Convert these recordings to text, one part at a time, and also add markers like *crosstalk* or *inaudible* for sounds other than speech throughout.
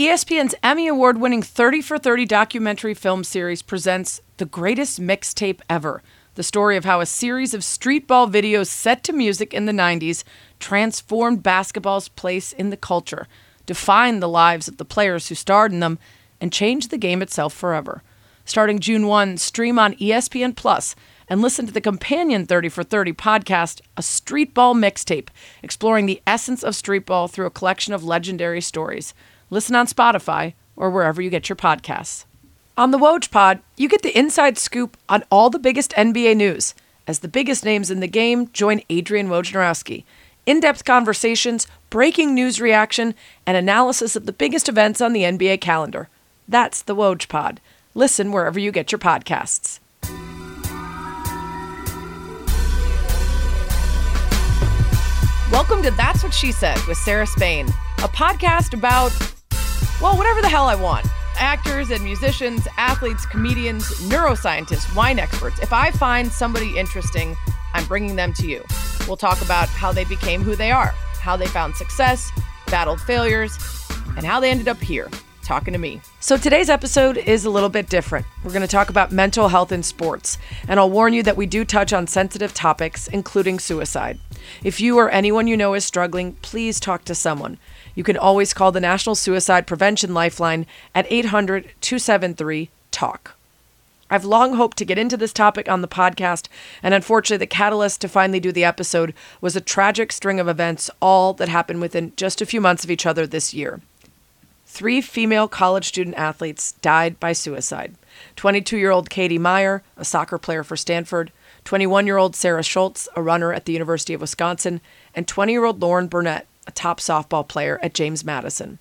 ESPN's Emmy Award winning 30 for 30 documentary film series presents The Greatest Mixtape Ever, the story of how a series of streetball videos set to music in the 90s transformed basketball's place in the culture, defined the lives of the players who starred in them, and changed the game itself forever. Starting June 1, stream on ESPN Plus and listen to the companion 30 for 30 podcast, A Streetball Mixtape, exploring the essence of streetball through a collection of legendary stories. Listen on Spotify or wherever you get your podcasts. On the Woj Pod, you get the inside scoop on all the biggest NBA news. As the biggest names in the game, join Adrian Wojnarowski. In depth conversations, breaking news reaction, and analysis of the biggest events on the NBA calendar. That's the Woj Pod. Listen wherever you get your podcasts. Welcome to That's What She Said with Sarah Spain, a podcast about, well, whatever the hell I want. Actors and musicians, athletes, comedians, neuroscientists, wine experts. If I find somebody interesting, I'm bringing them to you. We'll talk about how they became who they are, how they found success, battled failures, and how they ended up here talking to me. So today's episode is a little bit different. We're going to talk about mental health in sports, and I'll warn you that we do touch on sensitive topics, including suicide. If you or anyone you know is struggling, please talk to someone. You can always call the National Suicide Prevention Lifeline at 800 273 TALK. I've long hoped to get into this topic on the podcast, and unfortunately, the catalyst to finally do the episode was a tragic string of events, all that happened within just a few months of each other this year. Three female college student athletes died by suicide 22 year old Katie Meyer, a soccer player for Stanford, 21 year old Sarah Shulze, a runner at the University of Wisconsin, and 20 year old Lauren Bernett, a top softball player at James Madison.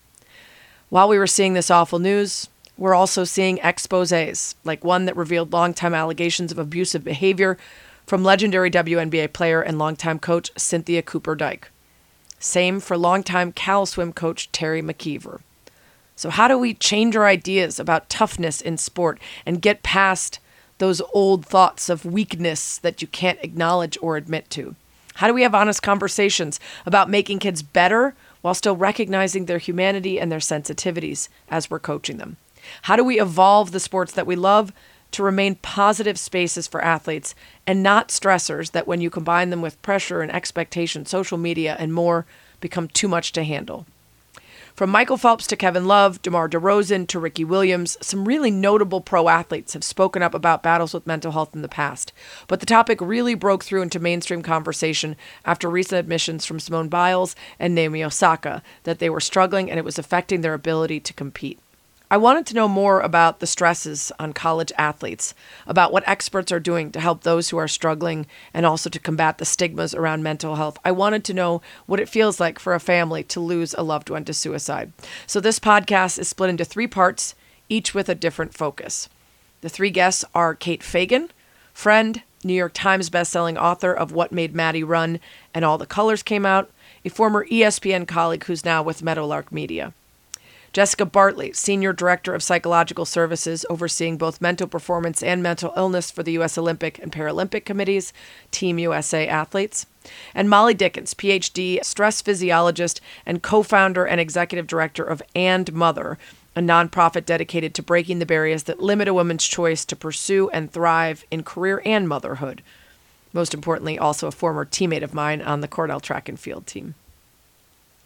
While we were seeing this awful news, we're also seeing exposés, like one that revealed longtime allegations of abusive behavior from legendary WNBA player and longtime coach Cynthia Cooper Dyke. Same for longtime Cal swim coach Teri McKeever. So, how do we change our ideas about toughness in sport and get past those old thoughts of weakness that you can't acknowledge or admit to? How do we have honest conversations about making kids better while still recognizing their humanity and their sensitivities as we're coaching them? How do we evolve the sports that we love to remain positive spaces for athletes and not stressors that, when you combine them with pressure and expectation, social media, and more, become too much to handle? From Michael Phelps to Kevin Love, DeMar DeRozan to Ricky Williams, some really notable pro athletes have spoken up about battles with mental health in the past. But the topic really broke through into mainstream conversation after recent admissions from Simone Biles and Naomi Osaka that they were struggling and it was affecting their ability to compete. I wanted to know more about the stresses on college athletes, about what experts are doing to help those who are struggling, and also to combat the stigmas around mental health. I wanted to know what it feels like for a family to lose a loved one to suicide. So, this podcast is split into three parts, each with a different focus. The three guests are Kate Fagan, friend, New York Times bestselling author of What Made Maddie Run and All the Colors Came Out, a former ESPN colleague who's now with Meadowlark Media. Jessica Bartley, Senior Director of Psychological Services, overseeing both mental performance and mental illness for the U.S. Olympic and Paralympic Committees, Team USA athletes. And Molly Dickens, PhD, stress physiologist, and co founder and executive director of And Mother, a nonprofit dedicated to breaking the barriers that limit a woman's choice to pursue and thrive in career and motherhood. Most importantly, also a former teammate of mine on the Cornell track and field team.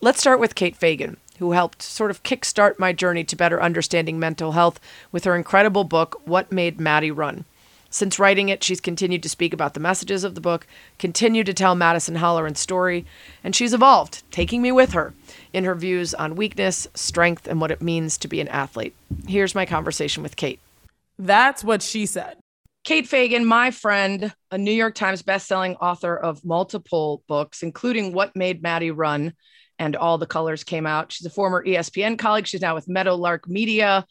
Let's start with Kate Fagan who helped sort of kickstart my journey to better understanding mental health with her incredible book, What Made Maddie Run. Since writing it, she's continued to speak about the messages of the book, continued to tell Madison Holleran's story, and she's evolved, taking me with her in her views on weakness, strength, and what it means to be an athlete. Here's my conversation with Kate. That's what she said. Kate Fagan, my friend, a New York Times bestselling author of multiple books, including What Made Maddie Run, and all the colors came out. She's a former ESPN colleague. She's now with Meadowlark Media.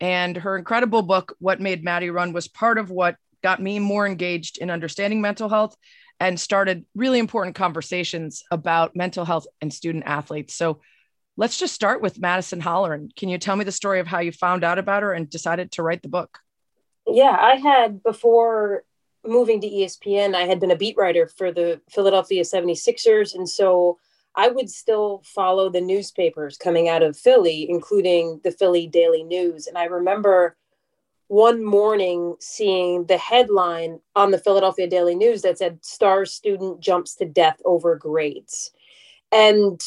And her incredible book, What Made Maddie Run, was part of what got me more engaged in understanding mental health and started really important conversations about mental health and student athletes. So let's just start with Madison Holleran. Can you tell me the story of how you found out about her and decided to write the book? Yeah, I had before moving to ESPN, I had been a beat writer for the Philadelphia 76ers. And so I would still follow the newspapers coming out of Philly, including the Philly Daily News. And I remember one morning seeing the headline on the Philadelphia Daily News that said, Star student jumps to death over grades. And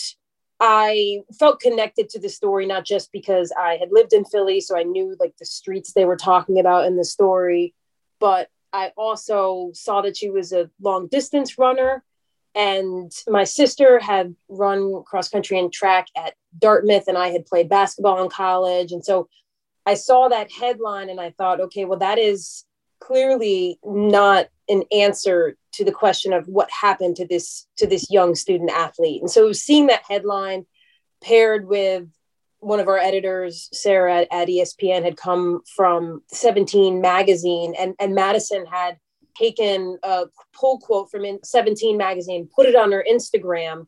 I felt connected to the story, not just because I had lived in Philly, so I knew like the streets they were talking about in the story, but I also saw that she was a long distance runner. And my sister had run cross country and track at Dartmouth, and I had played basketball in college. And so I saw that headline and I thought, okay, well, that is clearly not an answer to the question of what happened to this to this young student athlete. And so seeing that headline paired with one of our editors, Sarah at ESPN, had come from 17 magazine, and, and Madison had taken a pull quote from 17 magazine, put it on her Instagram,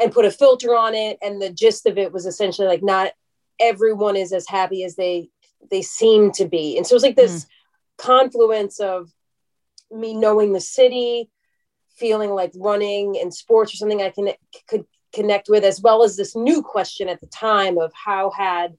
and put a filter on it. And the gist of it was essentially like, not everyone is as happy as they they seem to be. And so it was like this mm. confluence of me knowing the city, feeling like running and sports or something I can could connect with, as well as this new question at the time of how had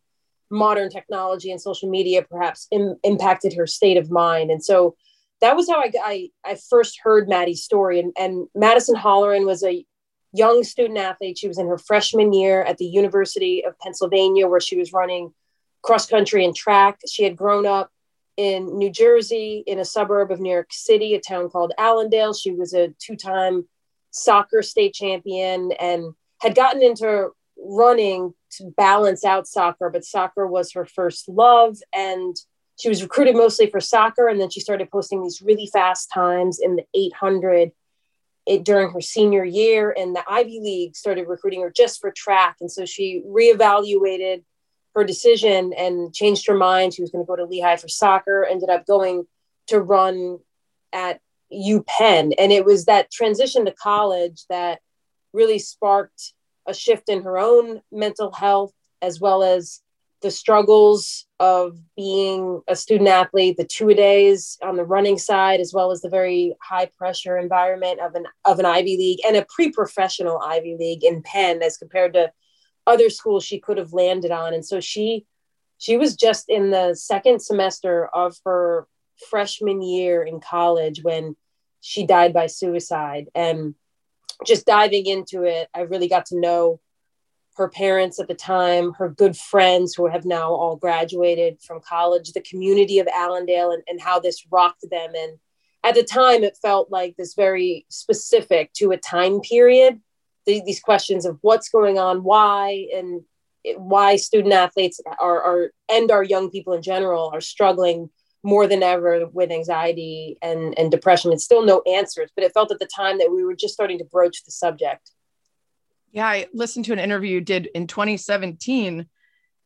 modern technology and social media perhaps Im- impacted her state of mind. And so that was how I, I, I first heard Maddie's story. And, and Madison Holleran was a young student athlete. She was in her freshman year at the University of Pennsylvania, where she was running cross country and track. She had grown up in New Jersey, in a suburb of New York City, a town called Allendale. She was a two time soccer state champion and had gotten into running to balance out soccer, but soccer was her first love. And she was recruited mostly for soccer. And then she started posting these really fast times in the 800 it, eh, during her senior year. And the Ivy League started recruiting her just for track. And so she reevaluated her decision and changed her mind. She was going to go to Lehigh for soccer, ended up going to run at UPenn. And it was that transition to college that really sparked a shift in her own mental health, as well as the struggles of being a student athlete, the two a days on the running side, as well as the very high pressure environment of an of an Ivy League and a pre-professional Ivy League in Penn as compared to other schools she could have landed on. And so she she was just in the second semester of her freshman year in college when she died by suicide. And just diving into it, I really got to know her parents at the time, her good friends who have now all graduated from college, the community of Allendale, and, and how this rocked them. And at the time, it felt like this very specific to a time period the, these questions of what's going on, why, and why student athletes are, are and our young people in general are struggling more than ever with anxiety and, and depression. It's still no answers, but it felt at the time that we were just starting to broach the subject. Yeah, I listened to an interview you did in 2017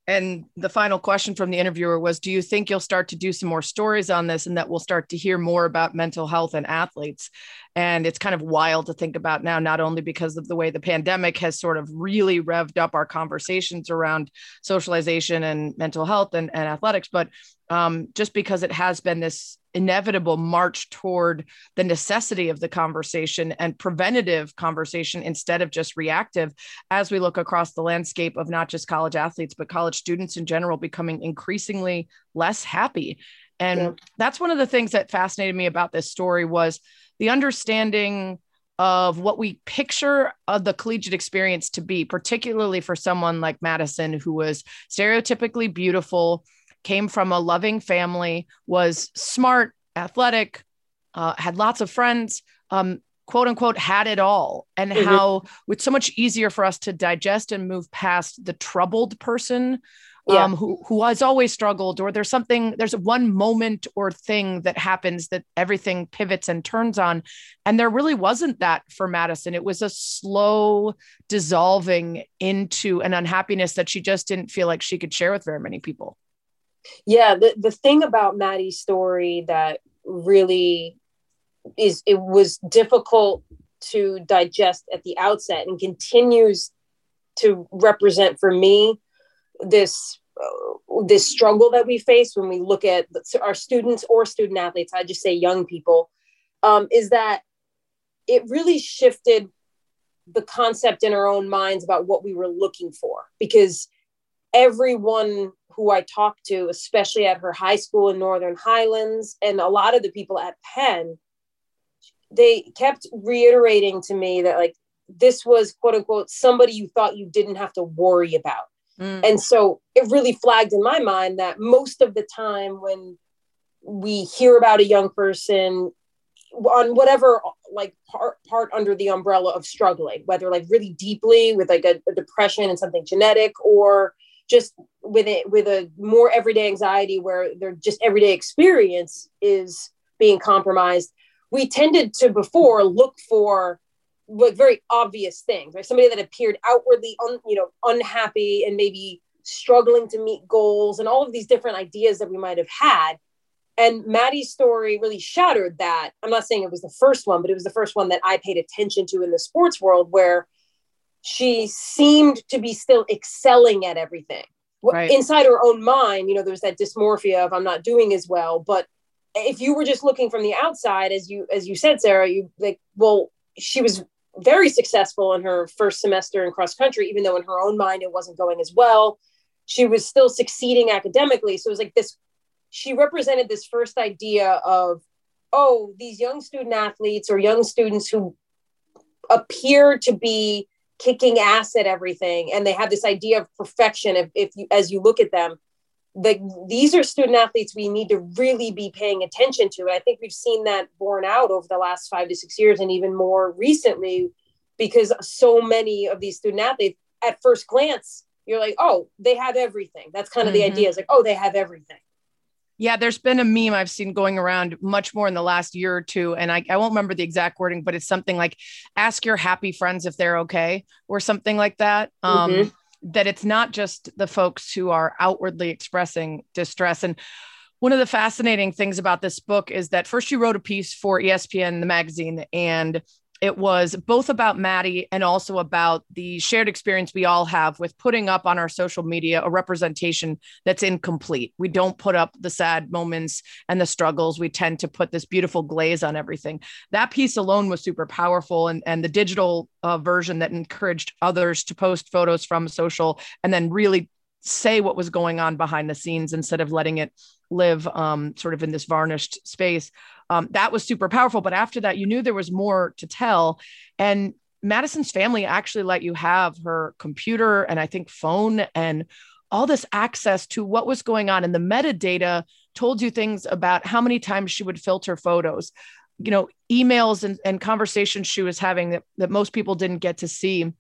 and the final question from the interviewer was Do you think you'll start to do some more stories on this and that we'll start to hear more about mental health and athletes? And it's kind of wild to think about now, not only because of the way the pandemic has sort of really revved up our conversations around socialization and mental health and, and athletics, but um, just because it has been this inevitable march toward the necessity of the conversation and preventative conversation instead of just reactive as we look across the landscape of not just college athletes but college students in general becoming increasingly less happy and yeah. that's one of the things that fascinated me about this story was the understanding of what we picture of the collegiate experience to be particularly for someone like madison who was stereotypically beautiful came from a loving family, was smart, athletic, uh, had lots of friends, um, quote unquote, had it all, and mm-hmm. how it's so much easier for us to digest and move past the troubled person. Yeah. Um, who who has always struggled, or there's something, there's one moment or thing that happens that everything pivots and turns on, and there really wasn't that for Madison. It was a slow dissolving into an unhappiness that she just didn't feel like she could share with very many people yeah the, the thing about maddie's story that really is it was difficult to digest at the outset and continues to represent for me this uh, this struggle that we face when we look at our students or student athletes i just say young people um, is that it really shifted the concept in our own minds about what we were looking for because everyone who I talked to, especially at her high school in Northern Highlands, and a lot of the people at Penn, they kept reiterating to me that like this was quote unquote somebody you thought you didn't have to worry about. Mm. And so it really flagged in my mind that most of the time when we hear about a young person on whatever like part part under the umbrella of struggling whether like really deeply with like a, a depression and something genetic or just with it with a more everyday anxiety where their just everyday experience is being compromised we tended to before look for like very obvious things right? Somebody that appeared outwardly un, you know unhappy and maybe struggling to meet goals and all of these different ideas that we might have had. And maddie's story really shattered that. I'm not saying it was the first one but it was the first one that i paid attention to in the sports world where she seemed to be still excelling at everything. Right. inside her own mind you know there's that dysmorphia of i'm not doing as well. But if you were just looking from the outside as you as you said sarah you like well she was very successful in her first semester in cross country even though in her own mind it wasn't going as well. She was still succeeding academically. So it was like this she represented this first idea of oh these young student athletes or young students who appear to be kicking ass at everything and they have this idea of perfection if, if you as you look at them the, these are student athletes we need to really be paying attention to. And I think we've seen that borne out over the last five to six years and even more recently because so many of these student athletes at first glance you're like oh they have everything that's kind of mm-hmm. the idea it's like oh they have everything yeah, there's been a meme I've seen going around much more in the last year or two. And I, I won't remember the exact wording, but it's something like ask your happy friends if they're okay or something like that. Um, mm-hmm. That it's not just the folks who are outwardly expressing distress. And one of the fascinating things about this book is that first you wrote a piece for ESPN, the magazine, and it was both about Maddie and also about the shared experience we all have with putting up on our social media a representation that's incomplete. We don't put up the sad moments and the struggles. We tend to put this beautiful glaze on everything. That piece alone was super powerful. And, and the digital uh, version that encouraged others to post photos from social and then really say what was going on behind the scenes instead of letting it live um, sort of in this varnished space um, that was super powerful. But after that, you knew there was more to tell. And Madison's family actually let you have her computer and I think phone and all this access to what was going on. And the metadata told you things about how many times she would filter photos, you know, emails and, and conversations she was having that, that most people didn't get to see.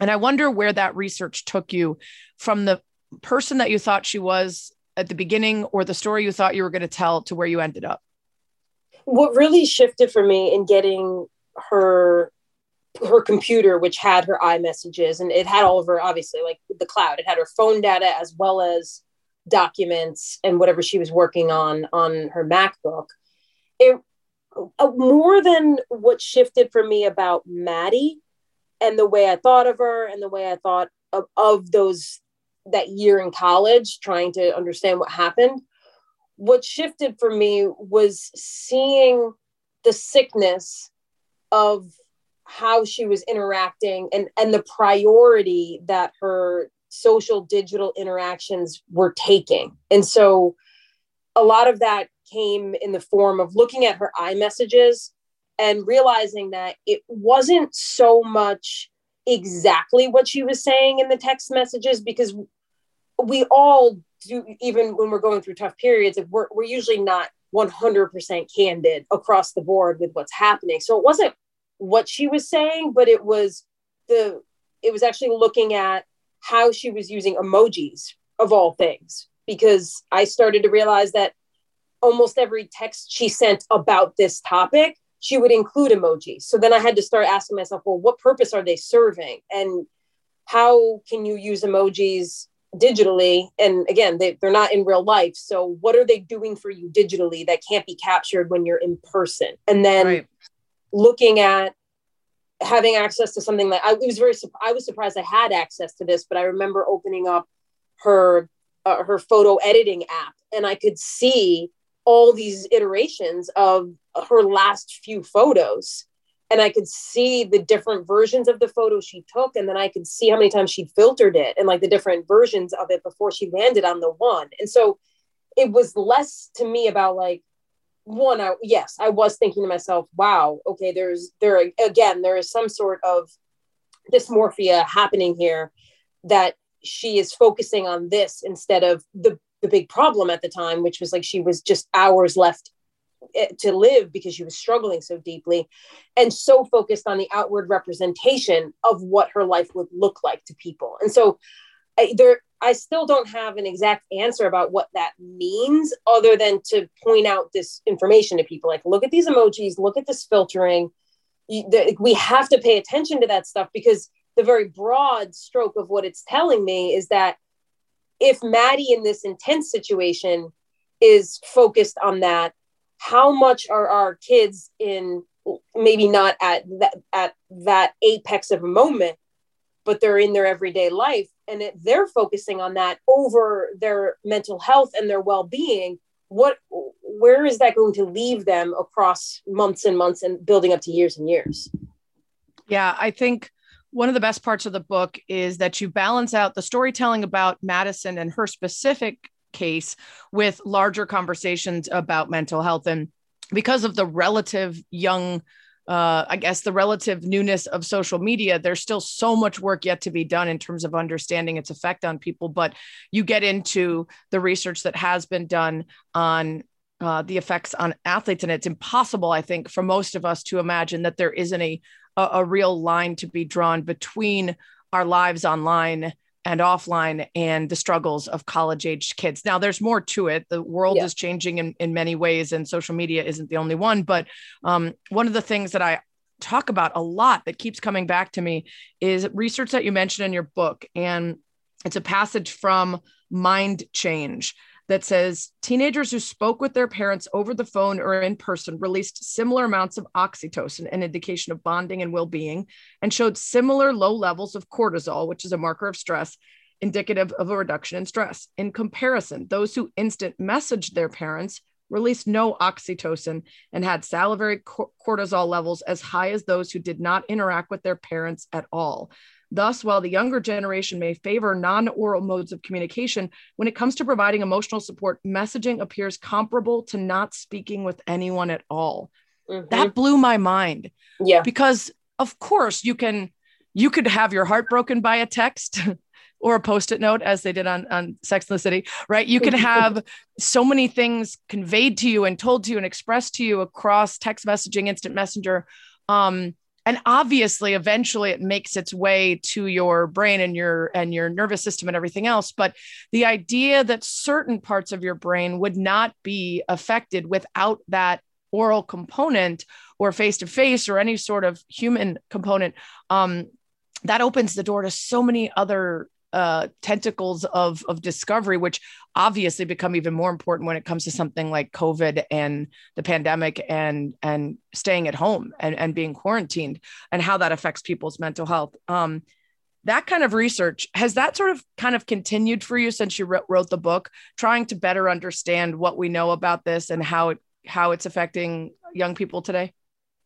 And I wonder where that research took you from the person that you thought she was at the beginning or the story you thought you were going to tell to where you ended up what really shifted for me in getting her her computer which had her iMessages and it had all of her obviously like the cloud. It had her phone data as well as documents and whatever she was working on on her macbook. It uh, more than what shifted for me about maddie and the way i thought of her and the way i thought of, of those that year in college trying to understand what happened what shifted for me was seeing the sickness of how she was interacting and and the priority that her social digital interactions were taking. And so a lot of that came in the form of looking at her iMessages and realizing that it wasn't so much exactly what she was saying in the text messages because we all do even when we're going through tough periods if we're, we're usually not 100% candid across the board with what's happening. So it wasn't what she was saying but it was the it was actually looking at how she was using emojis of all things because i started to realize that almost every text she sent about this topic she would include emojis. So then i had to start asking myself well what purpose are they serving? And how can you use emojis digitally and again they, they're not in real life. So what are they doing for you digitally that can't be captured when you're in person? And then right. looking at having access to something like i was very i was surprised i had access to this but i remember opening up her uh, her photo editing app and i could see all these iterations of her last few photos and I could see the different versions of the photo she took. And then I could see how many times she filtered it and like the different versions of it before she landed on the one. And so it was less to me about like, one, I, yes, I was thinking to myself, wow, okay, there's there again, there is some sort of dysmorphia happening here that she is focusing on this instead of the the big problem at the time, which was like she was just hours left Eh, to live because she was struggling so deeply and so focused on the outward representation of what her life would look like to people. And so I, there, I still don't have an exact answer about what that means other than to point out this information to people like, look at these emojis, look at this filtering. We have to pay attention to that stuff because the very broad stroke of what it's telling me is that if Maddie in this intense situation is focused on that, how much are our kids in maybe not at that at that apex of a moment, but they're in their everyday life and it, they're focusing on that over their mental health and their well-being. What where is that going to leave them across months and months and building up to years and years? Yeah i think one of the best parts of the book is that you balance out the storytelling about Madison and her specific case with larger conversations about mental health. And because of the relative young, uh, I guess, the relative newness of social media, there's still so much work yet to be done in terms of understanding its effect on people. But you get into the research that has been done on uh, the effects on athletes. And it's impossible, I think, for most of us to imagine that there isn't a a, a real line to be drawn between our lives online and offline and the struggles of college aged kids. Now, there's more to it. The world yeah. is changing in, in many ways, and social media isn't the only one. But um, one of the things that I talk about a lot that keeps coming back to me is research that you mentioned in your book. And it's a passage from Mind Change that says teenagers who spoke with their parents over the phone or in person released similar amounts of oxytocin, an indication of bonding and well being, and showed similar low levels of cortisol, which is a marker of stress, indicative of a reduction in stress. In comparison, those who instant messaged their parents released no oxytocin and had salivary cortisol levels as high as those who did not interact with their parents at all. Thus, while the younger generation may favor non oral modes of communication, when it comes to providing emotional support, messaging appears comparable to not speaking with anyone at all. Mm-hmm. That blew my mind. Yeah. Because, of course, you can. You could have your heart broken by a text *laughs* or a post-it note as they did on, on Sex in the City, right? You can have so many things conveyed to you and told to you and expressed to you across text messaging, instant messenger. Um, and obviously eventually it makes its way to your brain and your and your nervous system and everything else. But the idea that certain parts of your brain would not be affected without that oral component or face to face or any sort of human component um, that opens the door to so many other uh, tentacles of of discovery, which obviously become even more important when it comes to something like COVID and the pandemic and and staying at home and, and being quarantined and how that affects people's mental health. Um, that kind of research has that sort of kind of continued for you since you wrote, the book, trying to better understand what we know about this and how it how it's affecting young people today.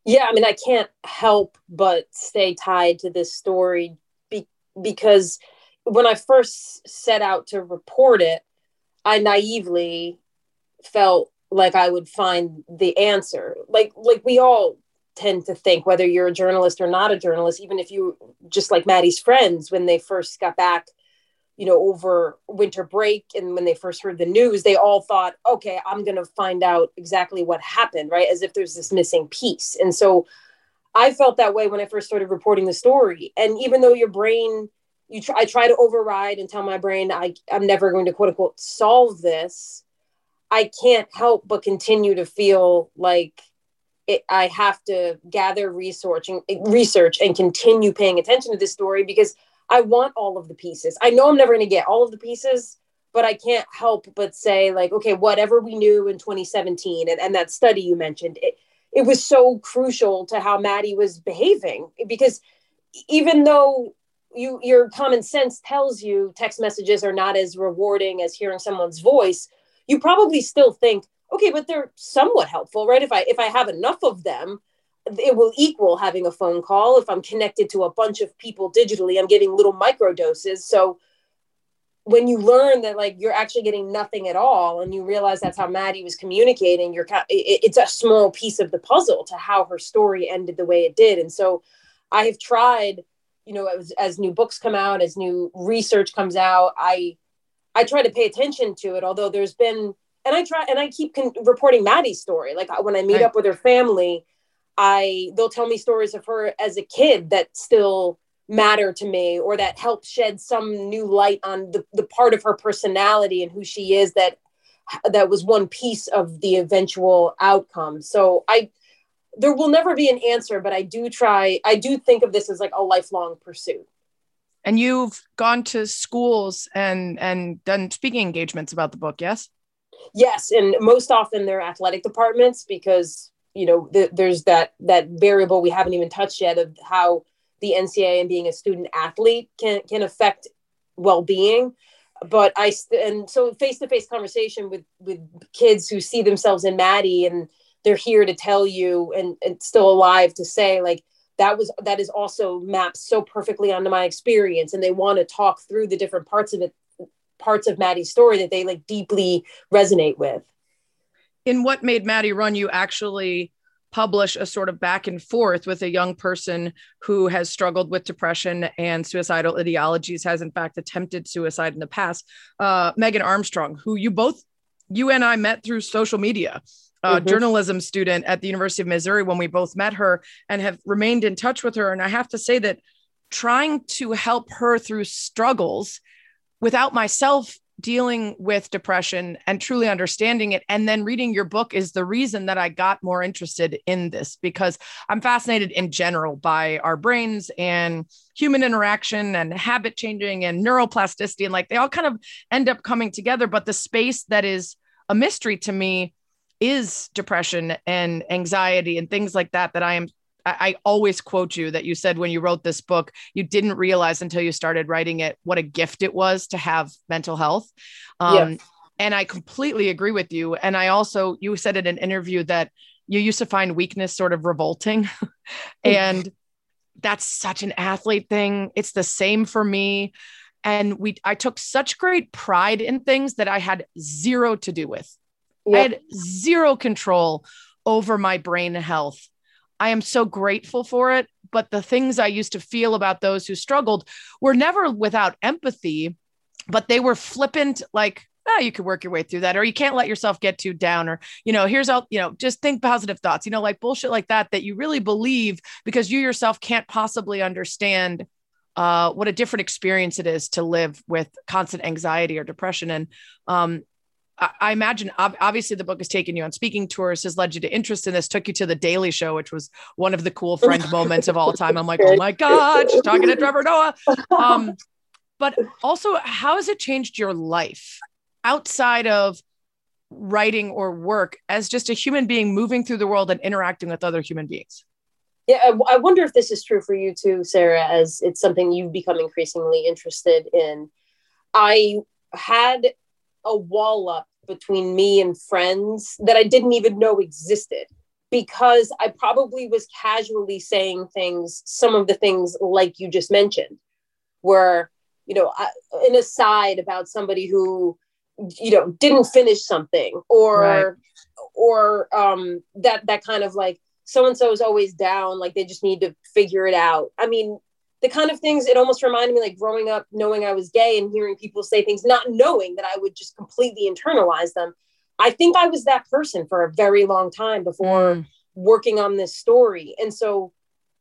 Yeah, I mean, I can't help but stay tied to this story be- because when I first set out to report it, I naively felt like I would find the answer. Like like we all tend to think whether you're a journalist or not a journalist, even if you just like Maddie's friends when they first got back, you know, over winter break and when they first heard the news, they all thought, okay, I'm gonna find out exactly what happened, right? As if there's this missing piece. And so I felt that way when I first started reporting the story. And even though your brain you try, I try to override and tell my brain I, I'm never going to quote unquote solve this. I can't help but continue to feel like it, I have to gather research and eh, research and continue paying attention to this story because I want all of the pieces. I know I'm never going to get all of the pieces, but I can't help but say like, okay, whatever we knew in 2017 and, and that study you mentioned, it, it was so crucial to how Maddie was behaving because even though you your common sense tells you text messages are not as rewarding as hearing someone's voice you probably still think okay but they're somewhat helpful right if i if i have enough of them it will equal having a phone call. If I'm connected to a bunch of people digitally, I'm getting little micro doses. So when you learn that like you're actually getting nothing at all and you realize that's how maddie was communicating you're it's a small piece of the puzzle to how her story ended the way it did and so i have tried you know as, as new books come out as new research comes out i i try to pay attention to it although there's been and i try and i keep con- reporting maddie's story like when i meet right. up with her family i they'll tell me stories of her as a kid that still matter to me or that help shed some new light on the, the part of her personality and who she is that that was one piece of the eventual outcome so i there will never be an answer but i do try i do think of this as like a lifelong pursuit. And you've gone to schools and and done speaking engagements about the book yes? Yes and most often they're athletic departments because you know the, there's that that variable we haven't even touched yet of how the NCAA and being a student athlete can can affect well-being. But I and so face-to-face conversation with with kids who see themselves in Maddie and they're here to tell you and, and still alive to say like that was that is also mapped so perfectly onto my experience and they want to talk through the different parts of it parts of Maddie's story that they like deeply resonate with. In what made Maddie run, you actually publish a sort of back and forth with a young person who has struggled with depression and suicidal ideologies, has in fact attempted suicide in the past. Uh, Megan Armstrong, who you both, you and I met through social media. Uh, mm-hmm. journalism student at the University of Missouri when we both met her and have remained in touch with her. And I have to say that trying to help her through struggles without myself dealing with depression and truly understanding it and then reading your book is the reason that I got more interested in this because I'm fascinated in general by our brains and human interaction and habit changing and neuroplasticity and like they all kind of end up coming together but the space that is a mystery to me is depression and anxiety and things like that that I am I, always quote you that you said when you wrote this book, you didn't realize until you started writing it what a gift it was to have mental health. Um, yes. And I completely agree with you. And I also, you said in an interview that you used to find weakness sort of revolting. *laughs* and that's such an athlete thing. It's the same for me. And we, I took such great pride in things that I had zero to do with. Yep. I had zero control over my brain health I am so grateful for it. But the things I used to feel about those who struggled were never without empathy, but they were flippant, like, oh, you could work your way through that, or you can't let yourself get too down, or, you know, here's all, you know, just think positive thoughts, you know, like bullshit like that, that you really believe because you yourself can't possibly understand uh, what a different experience it is to live with constant anxiety or depression. And um, I imagine obviously the book has taken you on speaking tours, has led you to interest in this, took you to the Daily Show, which was one of the cool friend *laughs* moments of all time. I'm like, oh my God, she's talking to Trevor Noah. Um, but also, how has it changed your life outside of writing or work as just a human being moving through the world and interacting with other human beings? Yeah, I wonder if this is true for you too, Sarah, as it's something you've become increasingly interested in. I had a wall up between me and friends that I didn't even know existed because I probably was casually saying things, some of the things like you just mentioned, were, you know, an aside about somebody who, you know, didn't finish something or, right. or um, that, that kind of like, so and so is always down, like they just need to figure it out. I mean, the kind of things it almost reminded me like growing up knowing I was gay and hearing people say things, not knowing that I would just completely internalize them. I think I was that person for a very long time before mm. working on this story. And so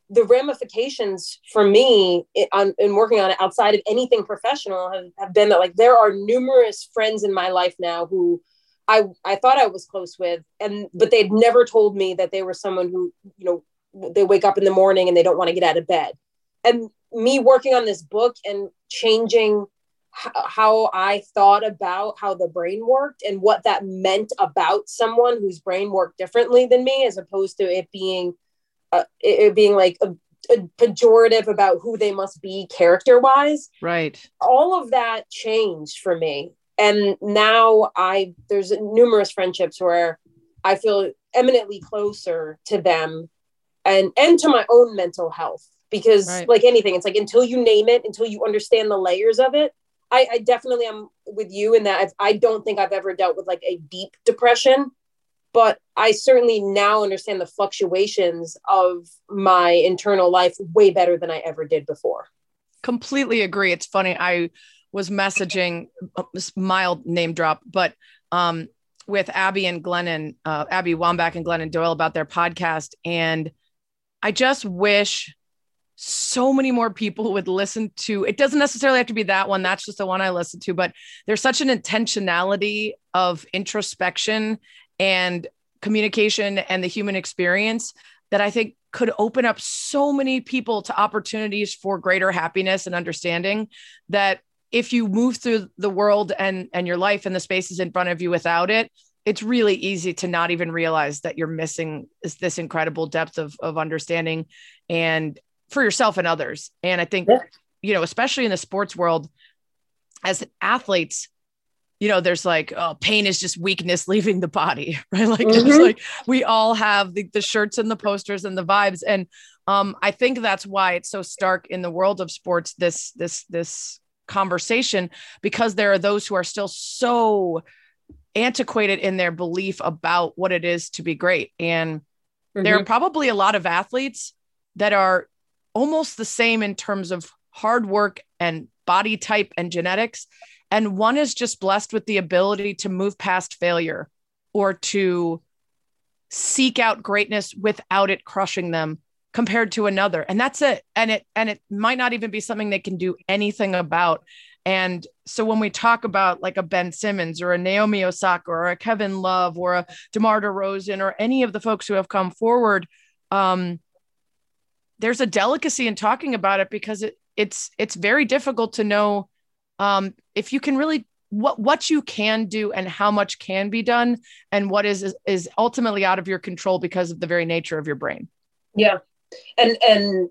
the ramifications for me in, in, working on it outside of anything professional have, have been that like there are numerous friends in my life now who I, I thought I was close with and but they'd never told me that they were someone who you know they wake up in the morning and they don't want to get out of bed and me working on this book and changing how I thought about how the brain worked and what that meant about someone whose brain worked differently than me, as opposed to it being uh, it, it being like a, a pejorative about who they must be character wise. Right. All of that changed for me. And now I there's numerous friendships where I feel eminently closer to them and and to my own mental health because Right. like anything it's like until you name it until you understand the layers of it i, I definitely am with you in that I've, i don't think i've ever dealt with like a deep depression but i certainly now understand the fluctuations of my internal life way better than i ever did before completely agree. It's funny. I was messaging uh, mild name drop, but um, with Abby and Glennon, uh, Abby Wambach and Glennon Doyle about their podcast. And I just wish so many more people would listen to it doesn't necessarily have to be that one that's just the one i listen to but there's such an intentionality of introspection and communication and the human experience that i think could open up so many people to opportunities for greater happiness and understanding that if you move through the world and and your life and the spaces in front of you without it it's really easy to not even realize that you're missing this, incredible depth of, of understanding and for yourself and others. And i think Yeah. you know especially in the sports world as athletes you know there's like oh pain is just weakness *laughs* leaving the body *laughs* right? Like it's Mhm. like we all have the, the shirts and the posters and the vibes. And um i think that's why it's so stark in the world of sports this this this conversation because there are those who are still so antiquated in their belief about what it is to be great. And there are probably a lot of athletes that are almost the same in terms of hard work and body type and genetics. And one is just blessed with the ability to move past failure or to seek out greatness without it crushing them compared to another. And that's it. And it and it might not even be something they can do anything about. And so when we talk about like a Ben Simmons or a Naomi Osaka or a Kevin Love or a DeMar DeRozan or any of the folks who have come forward, um, there's a delicacy in talking about it because it, it's it's very difficult to know um, if you can really what what you can do and how much can be done and what is is, ultimately out of your control because of the very nature of your brain. Yeah. And and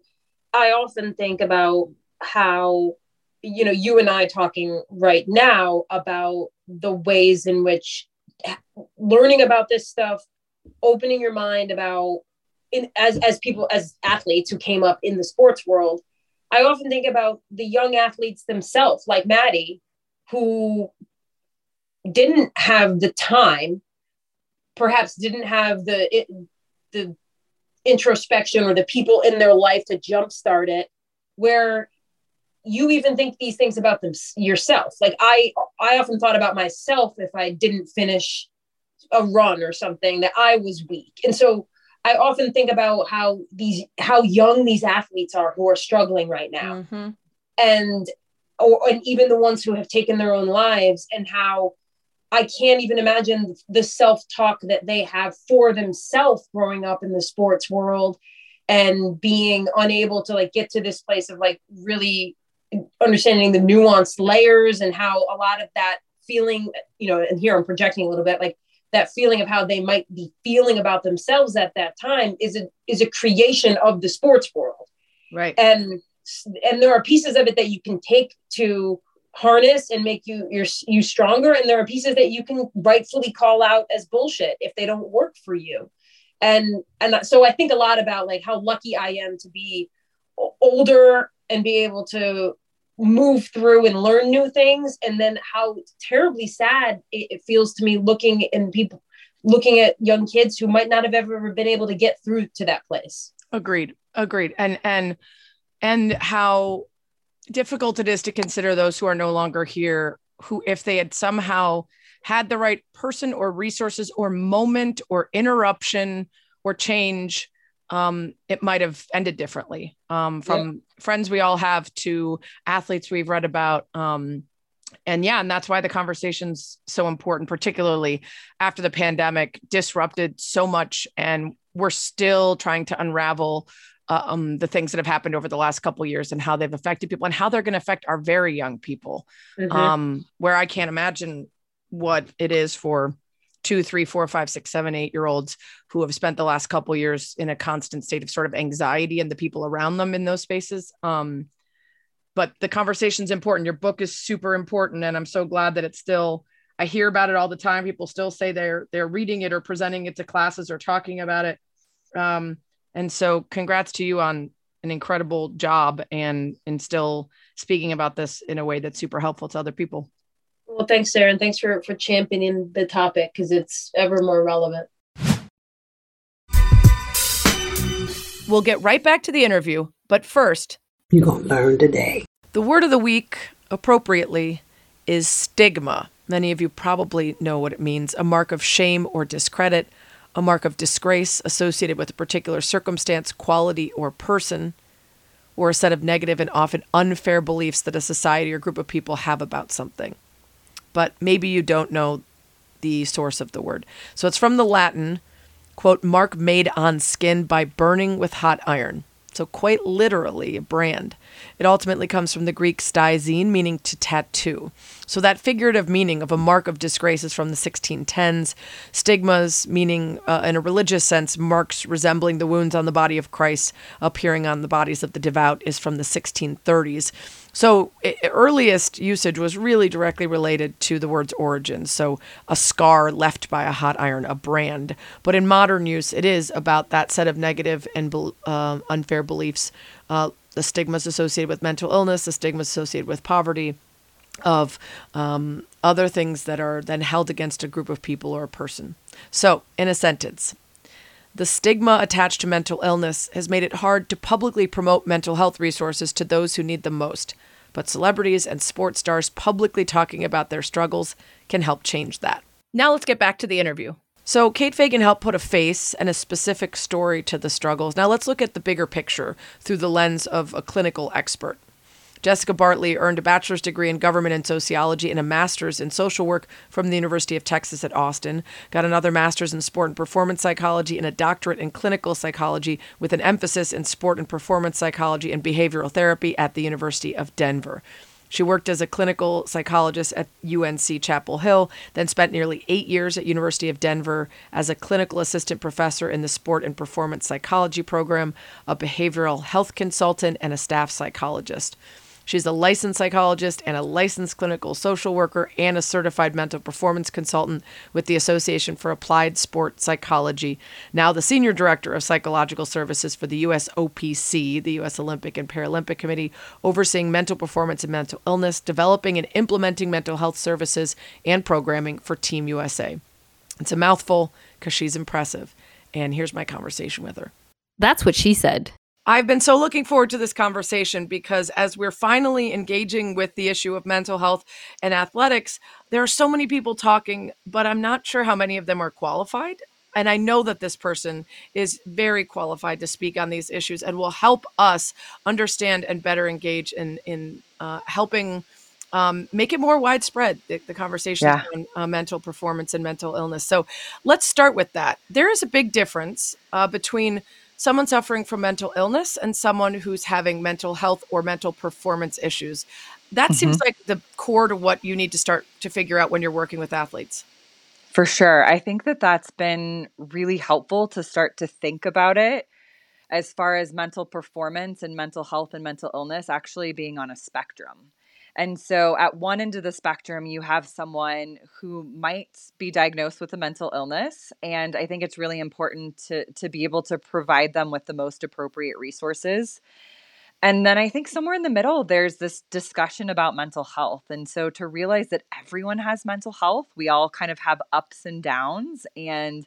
I often think about how you know you and I talking right now about the ways in which learning about this stuff opening your mind about in as as people as athletes who came up in the sports world I often think about the young athletes themselves like Maddie who didn't have the time perhaps didn't have the it, the introspection or the people in their life to jumpstart it where you even think these things about them yourself. Like i i often thought about myself if i didn't finish a run or something that i was weak. And so i often think about how these how young these athletes are who are struggling right now Mm-hmm. and or and even the ones who have taken their own lives and how I can't even imagine the self-talk that they have for themselves growing up in the sports world and being unable to like get to this place of like really understanding the nuanced layers and how a lot of that feeling, you know, and here I'm projecting a little bit like that feeling of how they might be feeling about themselves at that time is a is a creation of the sports world. Right. and and there are pieces of it that you can take to harness and make you your you stronger. And there are pieces that you can rightfully call out as bullshit if they don't work for you. And and so i think a lot about like how lucky i am to be older and be able to move through and learn new things and then how terribly sad it, it feels to me looking in people looking at young kids who might not have ever been able to get through to that place Agreed. Agreed. And and and how difficult it is to consider those who are no longer here who if they had somehow had the right person or resources or moment or interruption or change um, it might have ended differently. Um, from friends we all have to athletes we've read about um, and yeah and that's why the conversation's so important particularly after the pandemic disrupted so much and we're still trying to unravel uh, um, the things that have happened over the last couple years and how they've affected people and how they're going to affect our very young people. Mhm. um, where i can't imagine what it is for two three four five six seven eight year olds who have spent the last couple years in a constant state of sort of anxiety and the people around them in those spaces um, but the conversation's important. Your book is super important and i'm so glad that it's still i hear about it all the time. People still say they're they're reading it or presenting it to classes or talking about it. Um, And so, congrats to you on an incredible job and and still speaking about this in a way that's super helpful to other people. Well, thanks, Sarah, and thanks for for championing the topic because it's ever more relevant. We'll get right back to the interview, but first, you're gonna learn today. The word of the week, appropriately, is stigma. Many of you probably know what it means a mark of shame or discredit, a mark of disgrace associated with a particular circumstance, quality, or person, or a set of negative and often unfair beliefs that a society or group of people have about something. But maybe you don't know the source of the word. So it's from the Latin, quote, mark made on skin by burning with hot iron. So, quite literally, a brand. It ultimately comes from the Greek stizein, meaning to tattoo. So, that figurative meaning of a mark of disgrace is from the 1610s. Stigmas, meaning uh, in a religious sense, marks resembling the wounds on the body of Christ appearing on the bodies of the devout, is from the 1630s. So, earliest usage was really directly related to the word's origin. So, a scar left by a hot iron, a brand. But in modern use, it is about that set of negative and uh, unfair beliefs, uh, the stigmas associated with mental illness, the stigmas associated with poverty, of um, other things that are then held against a group of people or a person. So, in a sentence, the stigma attached to mental illness has made it hard to publicly promote mental health resources to those who need them most. But celebrities and sports stars publicly talking about their struggles can help change that. Now let's get back to the interview. So, Kate Fagan helped put a face and a specific story to the struggles. Now, let's look at the bigger picture through the lens of a clinical expert. Jessica Bartley earned a bachelor's degree in government and sociology and a master's in social work from the University of Texas at Austin. Got another master's in sport and performance psychology and a doctorate in clinical psychology with an emphasis in sport and performance psychology and behavioral therapy at the University of Denver. She worked as a clinical psychologist at UNC Chapel Hill, then spent nearly 8 years at University of Denver as a clinical assistant professor in the sport and performance psychology program, a behavioral health consultant, and a staff psychologist. She's a licensed psychologist and a licensed clinical social worker and a certified mental performance consultant with the Association for Applied Sport Psychology. Now, the senior director of psychological services for the U.S. OPC, the U.S. Olympic and Paralympic Committee, overseeing mental performance and mental illness, developing and implementing mental health services and programming for Team USA. It's a mouthful because she's impressive. And here's my conversation with her. That's what she said. I've been so looking forward to this conversation because as we're finally engaging with the issue of mental health and athletics, there are so many people talking, but I'm not sure how many of them are qualified. And I know that this person is very qualified to speak on these issues and will help us understand and better engage in in uh, helping um, make it more widespread the, the conversation yeah. on uh, mental performance and mental illness. So let's start with that. There is a big difference uh, between someone suffering from mental illness and someone who's having mental health or mental performance issues. That mm-hmm. seems like the core to what you need to start to figure out when you're working with athletes. For sure. I think that that's been really helpful to start to think about it as far as mental performance and mental health and mental illness actually being on a spectrum. And so, at one end of the spectrum, you have someone who might be diagnosed with a mental illness. And I think it's really important to, to be able to provide them with the most appropriate resources. And then I think somewhere in the middle, there's this discussion about mental health. And so, to realize that everyone has mental health, we all kind of have ups and downs. And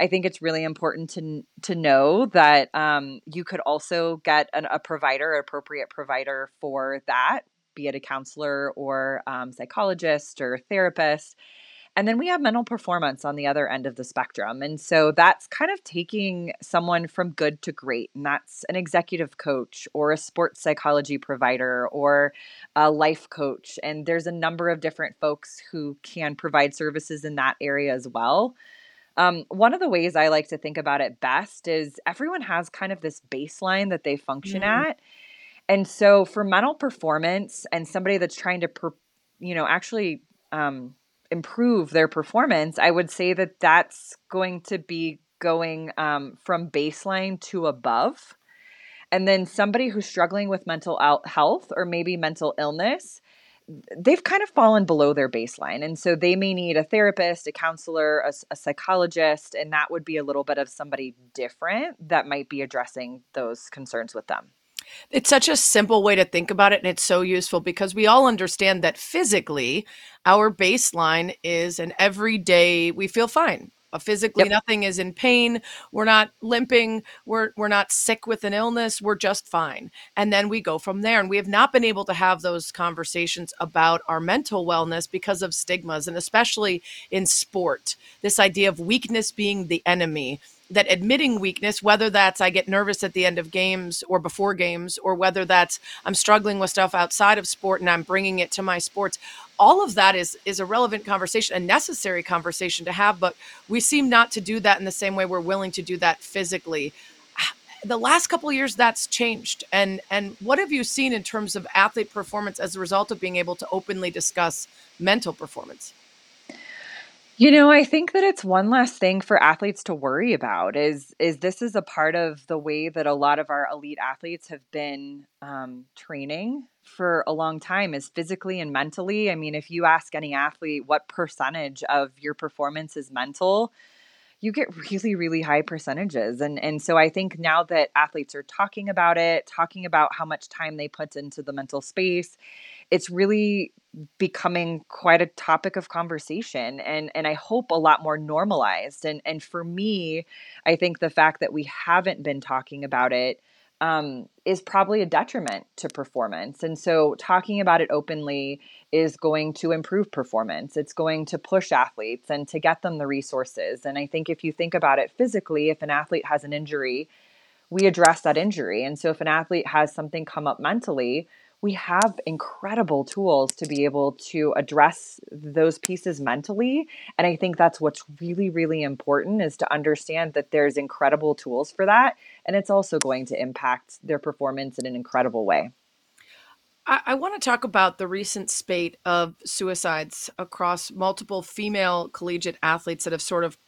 I think it's really important to to know that um, you could also get an, a provider, appropriate provider for that, be it a counselor or um, psychologist or therapist. And then we have mental performance on the other end of the spectrum. And so that's kind of taking someone from good to great. And that's an executive coach or a sports psychology provider or a life coach. And there's a number of different folks who can provide services in that area as well. Um, one of the ways I like to think about it best is everyone has kind of this baseline that they function mm. at. And so for mental performance and somebody that's trying to, per, you know, actually um, improve their performance, I would say that that's going to be going um, from baseline to above. And then somebody who's struggling with mental health or maybe mental illness, they've kind of fallen below their baseline. And so they may need a therapist, a counselor, a, a, psychologist, and that would be a little bit of somebody different that might be addressing those concerns with them. It's such a simple way to think about it, and it's so useful because we all understand that physically, our baseline is an everyday, we feel fine. Uh, physically yep. nothing is in pain. We're not limping. We're we're not sick with an illness. We're just fine. And then we go from there. And we have not been able to have those conversations about our mental wellness because of stigmas and especially in sport. This idea of weakness being the enemy that admitting weakness, whether that's I get nervous at the end of games or before games, or whether that's I'm struggling with stuff outside of sport and I'm bringing it to my sports, all of that is is a relevant conversation, a necessary conversation to have. But we seem not to do that in the same way we're willing to do that physically. *sighs* The last couple years, that's changed. And and what have you seen in terms of athlete performance as a result of being able to openly discuss mental performance? You know, I think that it's one last thing for athletes to worry about. Is is this is a part of the way that a lot of our elite athletes have been um, training for a long time is physically and mentally. I mean, if you ask any athlete what percentage of your performance is mental, you get really really high percentages and and so i think now that athletes are talking about it talking about how much time they put into the mental space it's really becoming quite a topic of conversation and and I hope a lot more normalized and and for me I think the fact that we haven't been talking about it um, is probably a detriment to performance. And so, talking about it openly is going to improve performance. It's going to push athletes and to get them the resources. And I think if you think about it physically, if an athlete has an injury, we address that injury. And so, if an athlete has something come up mentally, we have incredible tools to be able to address those pieces mentally and i think that's what's really really important is to understand that there's incredible tools for that and it's also going to impact their performance in an incredible way. I, I want to talk about the recent spate of suicides across multiple female collegiate athletes that have sort of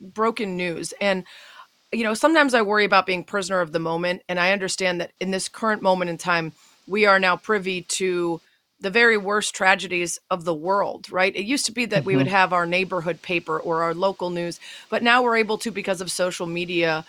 broken news. And you know sometimes i worry about being prisoner of the moment and i understand that in this current moment in time we are now privy to the very worst tragedies of the world, right? It used to be that mm-hmm. we would mm-hmm. have our neighborhood paper or our local news, but now we're able to, because of social media,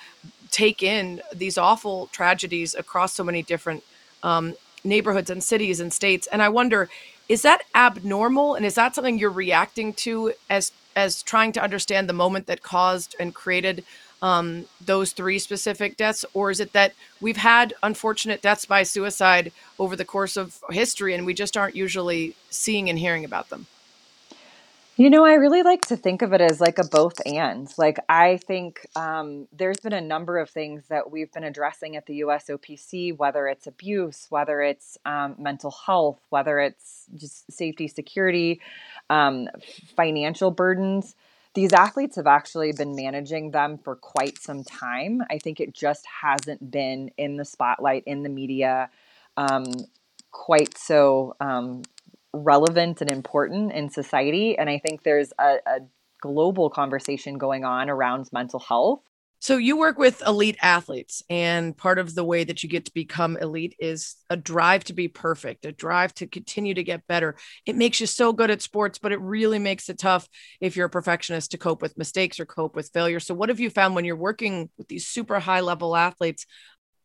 take in these awful tragedies across so many different um, neighborhoods and cities and states. And I wonder, is that abnormal? And is that something you're reacting to as as trying to understand the moment that caused and created um, those three specific deaths, or is it that we've had unfortunate deaths by suicide over the course of history and we just aren't usually seeing and hearing about them? You know, I really like to think of it as like a both and. Like, I think um, there's been a number of things that we've been addressing at the USOPC, whether it's abuse, whether it's um, mental health, whether it's just safety, security, um, financial burdens these athletes have actually been managing them for quite some time. I think it just hasn't been in the spotlight, in the media, um, quite so um, relevant and important in society. And I think there's a, a global conversation going on around mental health so you work with elite athletes, and part of the way that you get to become elite is a drive to be perfect, a drive to continue to get better. It makes you so good at sports, but it really makes it tough if you're a perfectionist to cope with mistakes or cope with failure. So what have you found when you're working with these super high level athletes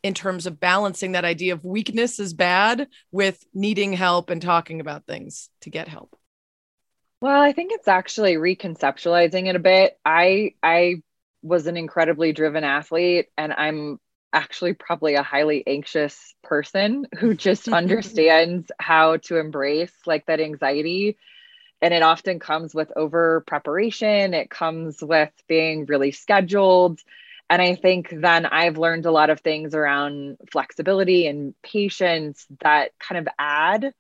in terms of balancing that idea of weakness is bad with needing help and talking about things to get help? Well, I think it's actually reconceptualizing it a bit. I I was an incredibly driven athlete and I'm actually probably a highly anxious person who just *laughs* understands how to embrace like that anxiety. And it often comes with over preparation. It comes with being really scheduled. And i think then i've learned a lot of things around flexibility and patience that kind of add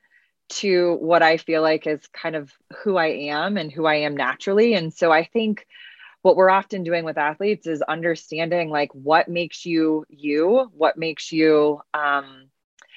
to what i feel like is kind of who i am and who i am naturally. And so i think what we're often doing with athletes is understanding like what makes you you, what makes you um,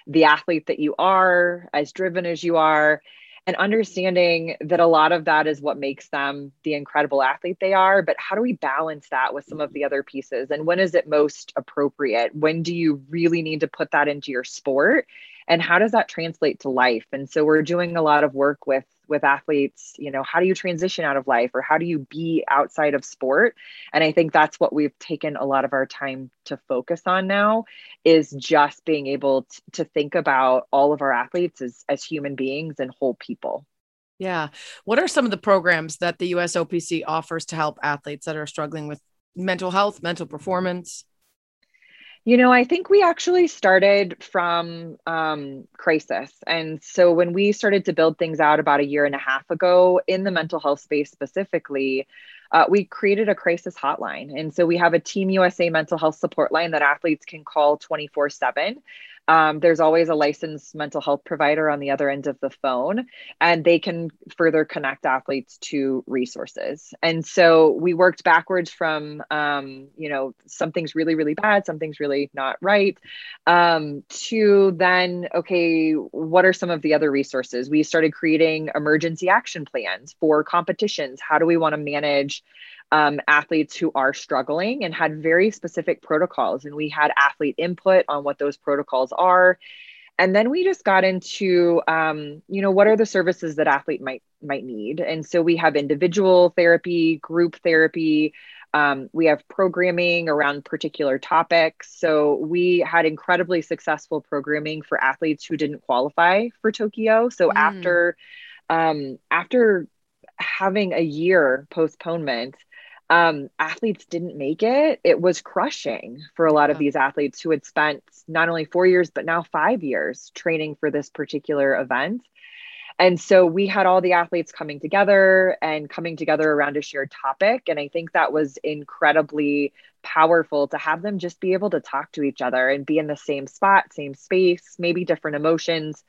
the athlete that you are, as driven as you are, and understanding that a lot of that is what makes them the incredible athlete they are. But how do we balance that with some of the other pieces? And when is it most appropriate? When do you really need to put that into your sport? and how does that translate to life and so we're doing a lot of work with with athletes you know how do you transition out of life or how do you be outside of sport? And i think that's what we've taken a lot of our time to focus on now is just being able to, to think about all of our athletes as as human beings and whole people. Yeah. What are some of the programs that the usopc offers to help athletes that are struggling with mental health mental performance you know, I think we actually started from um, crisis. And so when we started to build things out about a year and a half ago in the mental health space specifically, uh, we created a crisis hotline. And so we have a Team USA mental health support line that athletes can call 24 7. Um, there's always a licensed mental health provider on the other end of the phone, and they can further connect athletes to resources. And so we worked backwards from, um, you know, something's really, really bad, something's really not right, um, to then, okay, what are some of the other resources? We started creating emergency action plans for competitions. How do we want to manage? Um, athletes who are struggling and had very specific protocols. And we had athlete input on what those protocols are. And then we just got into, um, you know, what are the services that athlete might might need. And so we have individual therapy, group therapy. Um, we have programming around particular topics. So we had incredibly successful programming for athletes who didn't qualify for Tokyo. So mm. after um, after having a year postponement, um, athletes didn't make it, it was crushing for a lot of these athletes who had spent not only four years, but now five years training for this particular event. And so we had all the athletes coming together and coming together around a shared topic. And I think that was incredibly powerful to have them just be able to talk to each other and be in the same spot, same space, maybe different emotions,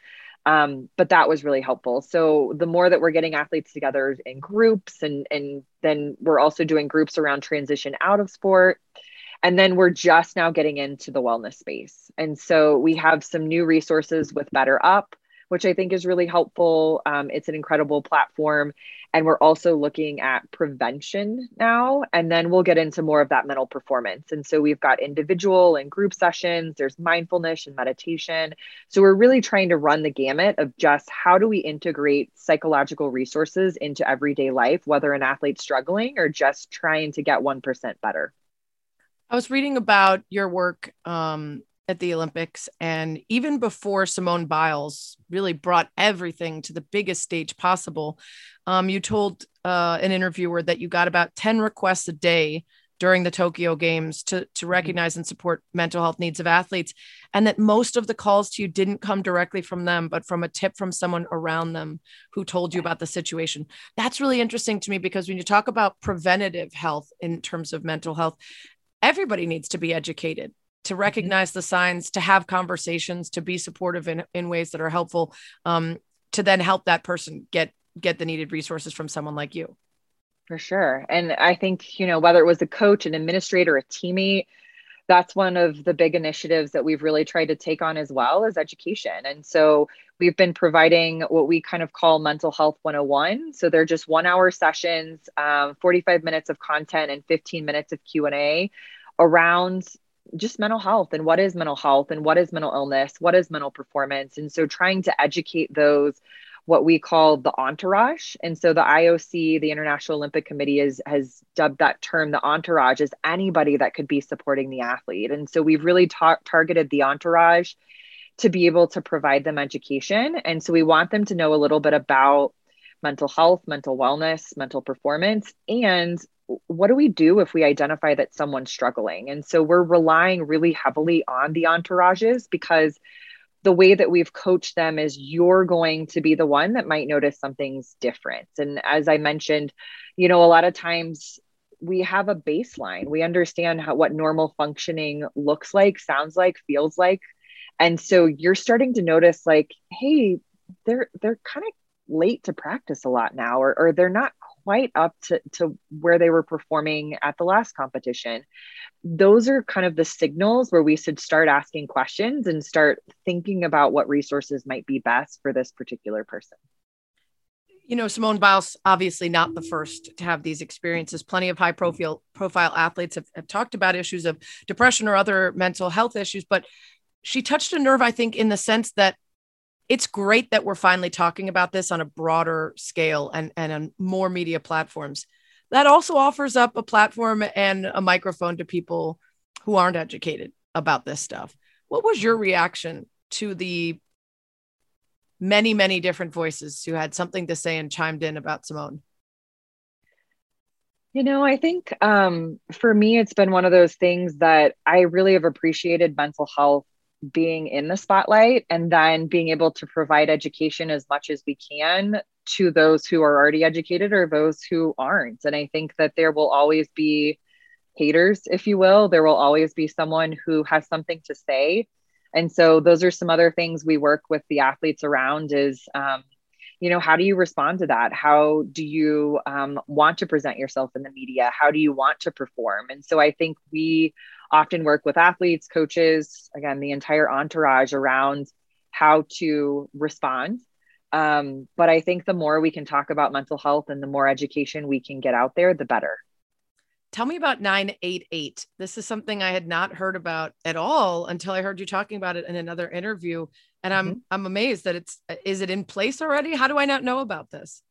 um, but that was really helpful. So the more that we're getting athletes together in groups and and then we're also doing groups around transition out of sport. And then we're just now getting into the wellness space. And so we have some new resources with BetterUp which I think is really helpful. Um, it's an incredible platform. And we're also looking at prevention now. And then we'll get into more of that mental performance. And so we've got individual and group sessions, there's mindfulness and meditation. So we're really trying to run the gamut of just how do we integrate psychological resources into everyday life, whether an athlete's struggling or just trying to get 1% better. I was reading about your work um, at the Olympics. And even before Simone Biles really brought everything to the biggest stage possible, um, you told uh, an interviewer that you got about 10 requests a day during the Tokyo Games to, to mm-hmm. recognize and support mental health needs of athletes. And that most of the calls to you didn't come directly from them, but from a tip from someone around them who told you about the situation. That's really interesting to me because when you talk about preventative health in terms of mental health, everybody needs to be educated to mm-hmm. recognize the signs, to have conversations, to be supportive in, in ways that are helpful, um, to then help that person get get the needed resources from someone like you. For sure. And I think, you know, whether it was a coach, an administrator, a teammate, that's one of the big initiatives that we've really tried to take on as well as education. And so we've been providing what we kind of call mental health 101. So they're just one hour sessions, um, 45 minutes of content and 15 minutes of Q&A around just mental health and what is mental health and what is mental illness, what is mental performance. And so trying to educate those what we call the entourage. And so the IOC, the International Olympic Committee, is, has dubbed that term the entourage as anybody that could be supporting the athlete. And so we've really ta- targeted the entourage to be able to provide them education. And so we want them to know a little bit about mental health, mental wellness, mental performance, and what do we do if we identify that someone's struggling? And so we're relying really heavily on the entourages because the way that we've coached them is you're going to be the one that might notice something's different. And as I mentioned, you know, a lot of times we have a baseline. We understand how what normal functioning looks like, sounds like, feels like. And so you're starting to notice like, hey, they're they're kind of late to practice a lot now or, or they're not quite up to, to where they were performing at the last competition. Those are kind of the signals where we should start asking questions and start thinking about what resources might be best for this particular person. You know, Simone Biles, obviously not the first to have these experiences. Plenty of high profile profile athletes have, have talked about issues of depression or other mental health issues, but she touched a nerve, I think, in the sense that it's great that we're finally talking about this on a broader scale and, and on more media platforms. That also offers up a platform and a microphone to people who aren't educated about this stuff. What was your reaction to the many, many different voices who had something to say and chimed in about Simone? You know, I think um, for me, it's been one of those things that I really have appreciated mental health being in the spotlight and then being able to provide education as much as we can to those who are already educated or those who aren't. And I think that there will always be haters, if you will. There will always be someone who has something to say. And so those are some other things we work with the athletes around is, um, you know, how do you respond to that? How do you um, want to present yourself in the media? How do you want to perform? And so I think we often work with athletes, coaches, again, the entire entourage around how to respond. Um, but I think the more we can talk about mental health and the more education we can get out there, the better. Tell me about 988. This is something I had not heard about at all until I heard you talking about it in another interview. And I'm mm-hmm. I'm amazed that it's is it in place already? How do I not know about this?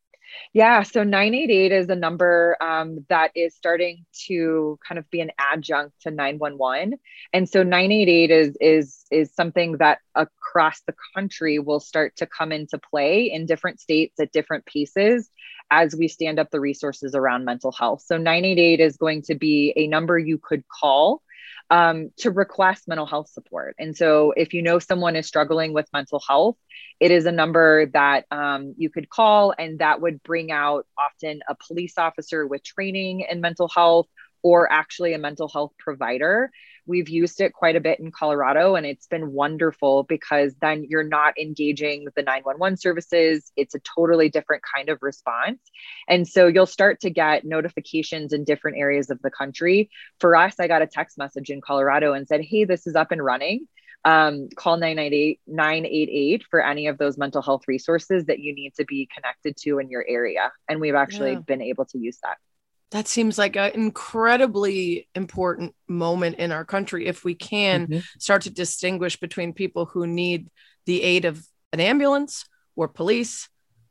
Yeah, so 988 is a number um, that is starting to kind of be an adjunct to 911. And so 988 is is is something that across the country will start to come into play in different states at different paces as we stand up the resources around mental health. So 988 is going to be a number you could call um, to request mental health support. And so, if you know someone is struggling with mental health, it is a number that um, you could call, and that would bring out often a police officer with training in mental health or actually a mental health provider We've used it quite a bit in Colorado and it's been wonderful because then you're not engaging the 911 services. It's a totally different kind of response. And so you'll start to get notifications in different areas of the country. For us, I got a text message in Colorado and said, Hey, this is up and running. Um, call 998 988 for any of those mental health resources that you need to be connected to in your area. And we've actually yeah. been able to use that that seems like an incredibly important moment in our country if we can mm-hmm. start to distinguish between people who need the aid of an ambulance or police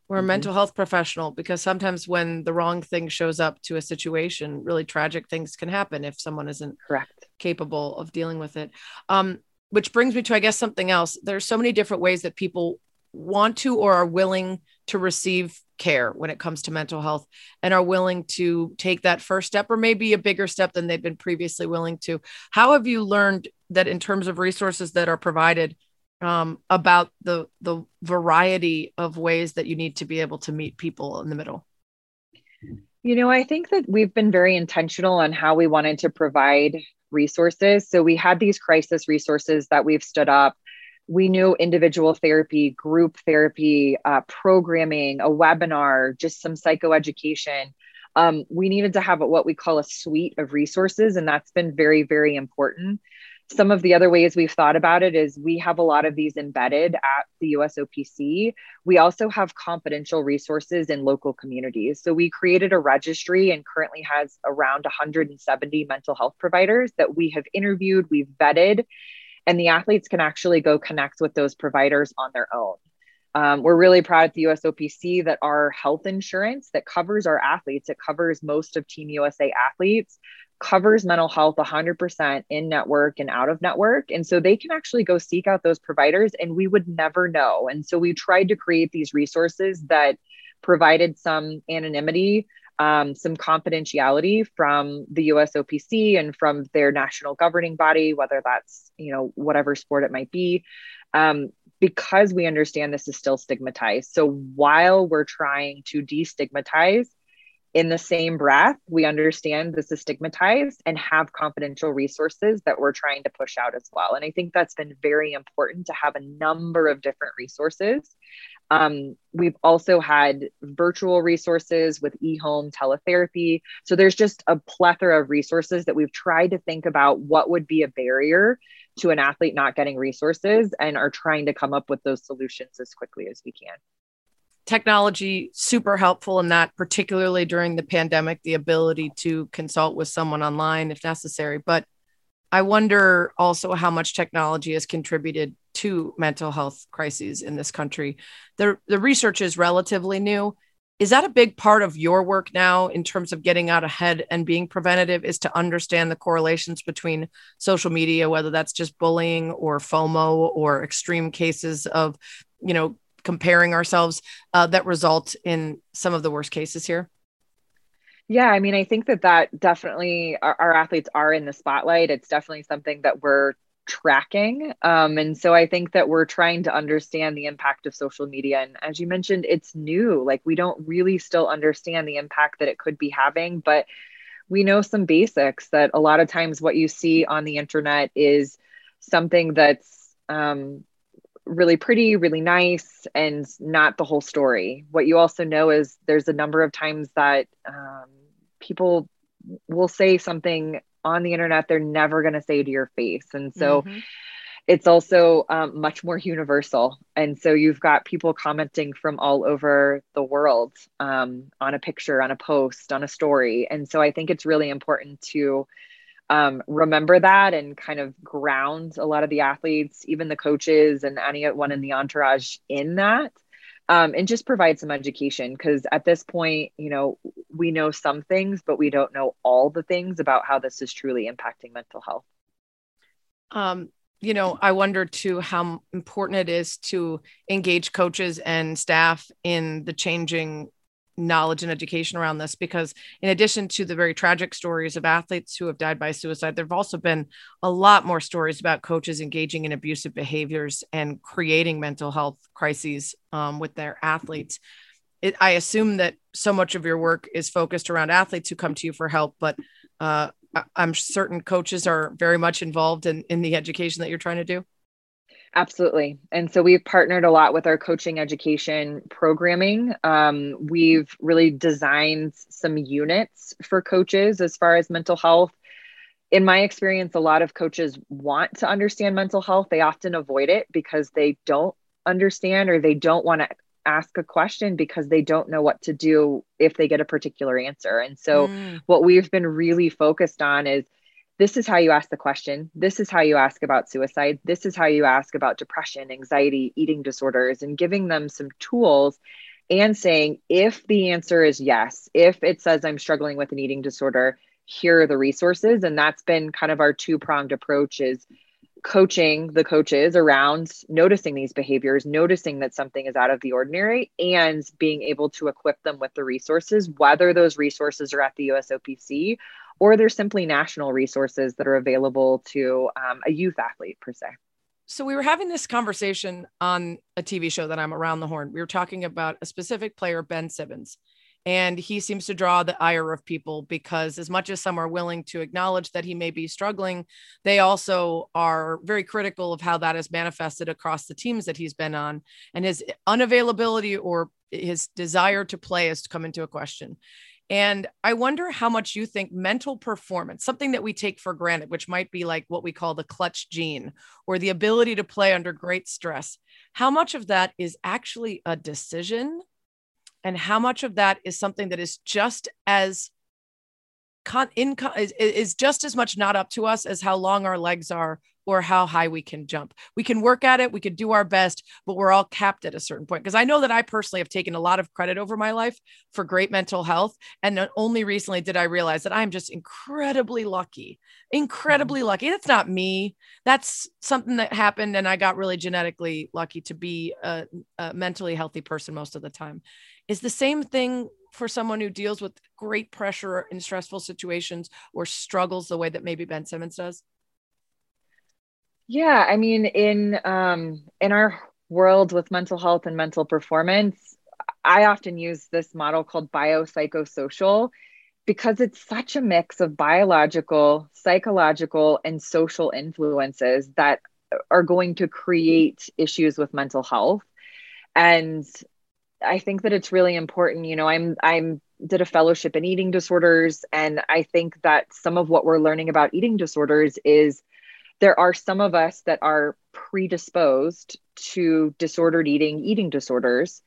or a mm-hmm. mental health professional because sometimes when the wrong thing shows up to a situation really tragic things can happen if someone isn't correct capable of dealing with it um, which brings me to i guess something else there's so many different ways that people want to or are willing to receive care when it comes to mental health and are willing to take that first step or maybe a bigger step than they've been previously willing to. How have you learned that in terms of resources that are provided um, about the the variety of ways that you need to be able to meet people in the middle? You know, I think that we've been very intentional on how we wanted to provide resources. So we had these crisis resources that we've stood up we knew individual therapy, group therapy, uh, programming, a webinar, just some psychoeducation. Um, we needed to have what we call a suite of resources, and that's been very, very important. Some of the other ways we've thought about it is we have a lot of these embedded at the USOPC. We also have confidential resources in local communities. So we created a registry and currently has around 170 mental health providers that we have interviewed, we've vetted, and the athletes can actually go connect with those providers on their own. Um, we're really proud at the USOPC that our health insurance that covers our athletes, it covers most of Team USA athletes, covers mental health 100% in network and out of network. And so they can actually go seek out those providers and we would never know. And so we tried to create these resources that provided some anonymity um, some confidentiality from the USOPC and from their national governing body, whether that's you know whatever sport it might be, um, because we understand this is still stigmatized. So while we're trying to destigmatize, in the same breath, we understand this is stigmatized and have confidential resources that we're trying to push out as well. And I think that's been very important to have a number of different resources um, we've also had virtual resources with eHome teletherapy. So there's just a plethora of resources that we've tried to think about what would be a barrier to an athlete not getting resources and are trying to come up with those solutions as quickly as we can. Technology super helpful in that, particularly during the pandemic, the ability to consult with someone online if necessary. But I wonder also how much technology has contributed to mental health crises in this country. The, the research is relatively new. Is that a big part of your work now in terms of getting out ahead and being preventative? Is to understand the correlations between social media, whether that's just bullying or FOMO or extreme cases of, you know, comparing ourselves uh, that result in some of the worst cases here? Yeah, I mean, I think that that definitely our, our athletes are in the spotlight. It's definitely something that we're tracking. Um, and so I think that we're trying to understand the impact of social media. And as you mentioned, it's new. Like we don't really still understand the impact that it could be having, but we know some basics that a lot of times what you see on the internet is something that's um, really pretty, really nice, and not the whole story. What you also know is there's a number of times that um, people will say something on the internet they're never going to say to your face. And so mm-hmm. it's also um, much more universal. And so you've got people commenting from all over the world um, on a picture, on a post, on a story. And so I think it's really important to um, remember that and kind of ground a lot of the athletes, even the coaches and anyone in the entourage in that um, and just provide some education because at this point, you know, we know some things, but we don't know all the things about how this is truly impacting mental health. Um, you know, I wonder too how important it is to engage coaches and staff in the changing knowledge and education around this because in addition to the very tragic stories of athletes who have died by suicide there've also been a lot more stories about coaches engaging in abusive behaviors and creating mental health crises um, with their athletes. It, i assume that so much of your work is focused around athletes who come to you for help but uh, i'm certain coaches are very much involved in, in the education that you're trying to do Absolutely. And so we've partnered a lot with our coaching education programming. Um, we've really designed some units for coaches as far as mental health. In my experience, a lot of coaches want to understand mental health. They often avoid it because they don't understand or they don't want to ask a question because they don't know what to do if they get a particular answer. And so, mm. what we've been really focused on is this is how you ask the question. This is how you ask about suicide. This is how you ask about depression, anxiety, eating disorders, and giving them some tools and saying, if the answer is yes, if it says I'm struggling with an eating disorder, here are the resources. And that's been kind of our two pronged approach is coaching the coaches around noticing these behaviors, noticing that something is out of the ordinary, and being able to equip them with the resources, whether those resources are at the USOPC or they're simply national resources that are available to um, a youth athlete per se. So we were having this conversation on a TV show that I'm around the horn. We were talking about a specific player, Ben Simmons, and he seems to draw the ire of people because as much as some are willing to acknowledge that he may be struggling, they also are very critical of how that is manifested across the teams that he's been on, and his unavailability or his desire to play has come into a question. And I wonder how much you think mental performance, something that we take for granted, which might be like what we call the clutch gene or the ability to play under great stress, how much of that is actually a decision? And how much of that is something that is just as con- in, is, is just as much not up to us as how long our legs are or how high we can jump. We can work at it, we could do our best, but we're all capped at a certain point. Because I know that I personally have taken a lot of credit over my life for great mental health. And only recently did I realize that I'm just incredibly lucky, incredibly mm-hmm. lucky. That's not me. That's something that happened. And I got really genetically lucky to be a, a mentally healthy person most of the time. Is the same thing for someone who deals with great pressure in stressful situations or struggles the way that maybe Ben Simmons does? Yeah, I mean, in um, in our world with mental health and mental performance, I often use this model called biopsychosocial because it's such a mix of biological, psychological, and social influences that are going to create issues with mental health. And I think that it's really important. You know, I'm I'm did a fellowship in eating disorders, and I think that some of what we're learning about eating disorders is there are some of us that are predisposed to disordered eating, eating disorders.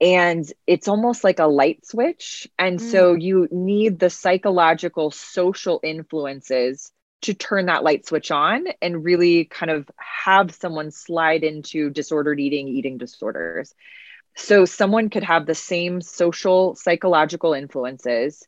And it's almost like a light switch. And mm. so you need the psychological, social influences to turn that light switch on and really kind of have someone slide into disordered eating, eating disorders. So, someone could have the same social, psychological influences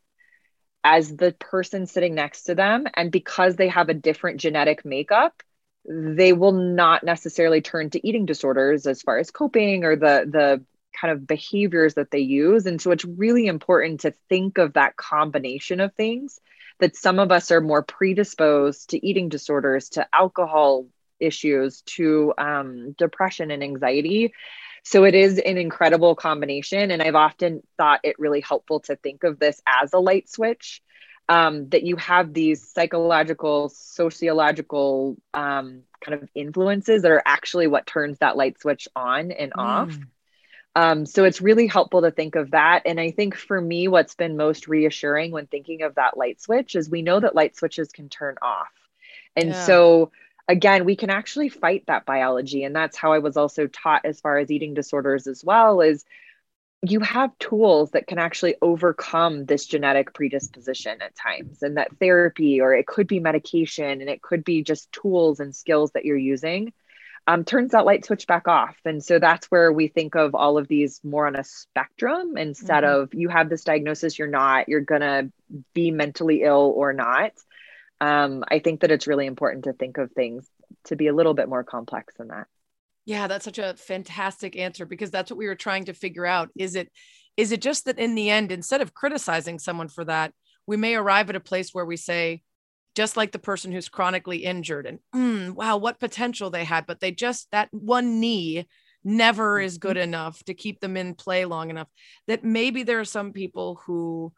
as the person sitting next to them. And because they have a different genetic makeup, they will not necessarily turn to eating disorders as far as coping or the, the kind of behaviors that they use. And so it's really important to think of that combination of things that some of us are more predisposed to eating disorders, to alcohol issues, to um, depression and anxiety. So it is an incredible combination. And I've often thought it really helpful to think of this as a light switch. Um, that you have these psychological, sociological um, kind of influences that are actually what turns that light switch on and mm. off. Um, so it's really helpful to think of that. And I think for me, what's been most reassuring when thinking of that light switch is we know that light switches can turn off. And yeah. so again, we can actually fight that biology. And that's how I was also taught as far as eating disorders as well is you have tools that can actually overcome this genetic predisposition at times and that therapy or it could be medication and it could be just tools and skills that you're using um, turns that light switch back off. And so that's where we think of all of these more on a spectrum instead mm-hmm. of you have this diagnosis, you're not, you're going to be mentally ill or not. Um, I think that it's really important to think of things to be a little bit more complex than that. Yeah, that's such a fantastic answer because that's what we were trying to figure out. Is it is it just that in the end, instead of criticizing someone for that, we may arrive at a place where we say, just like the person who's chronically injured and mm, wow what potential they had but they just that one knee never is good mm-hmm. enough to keep them in play long enough that maybe there are some people who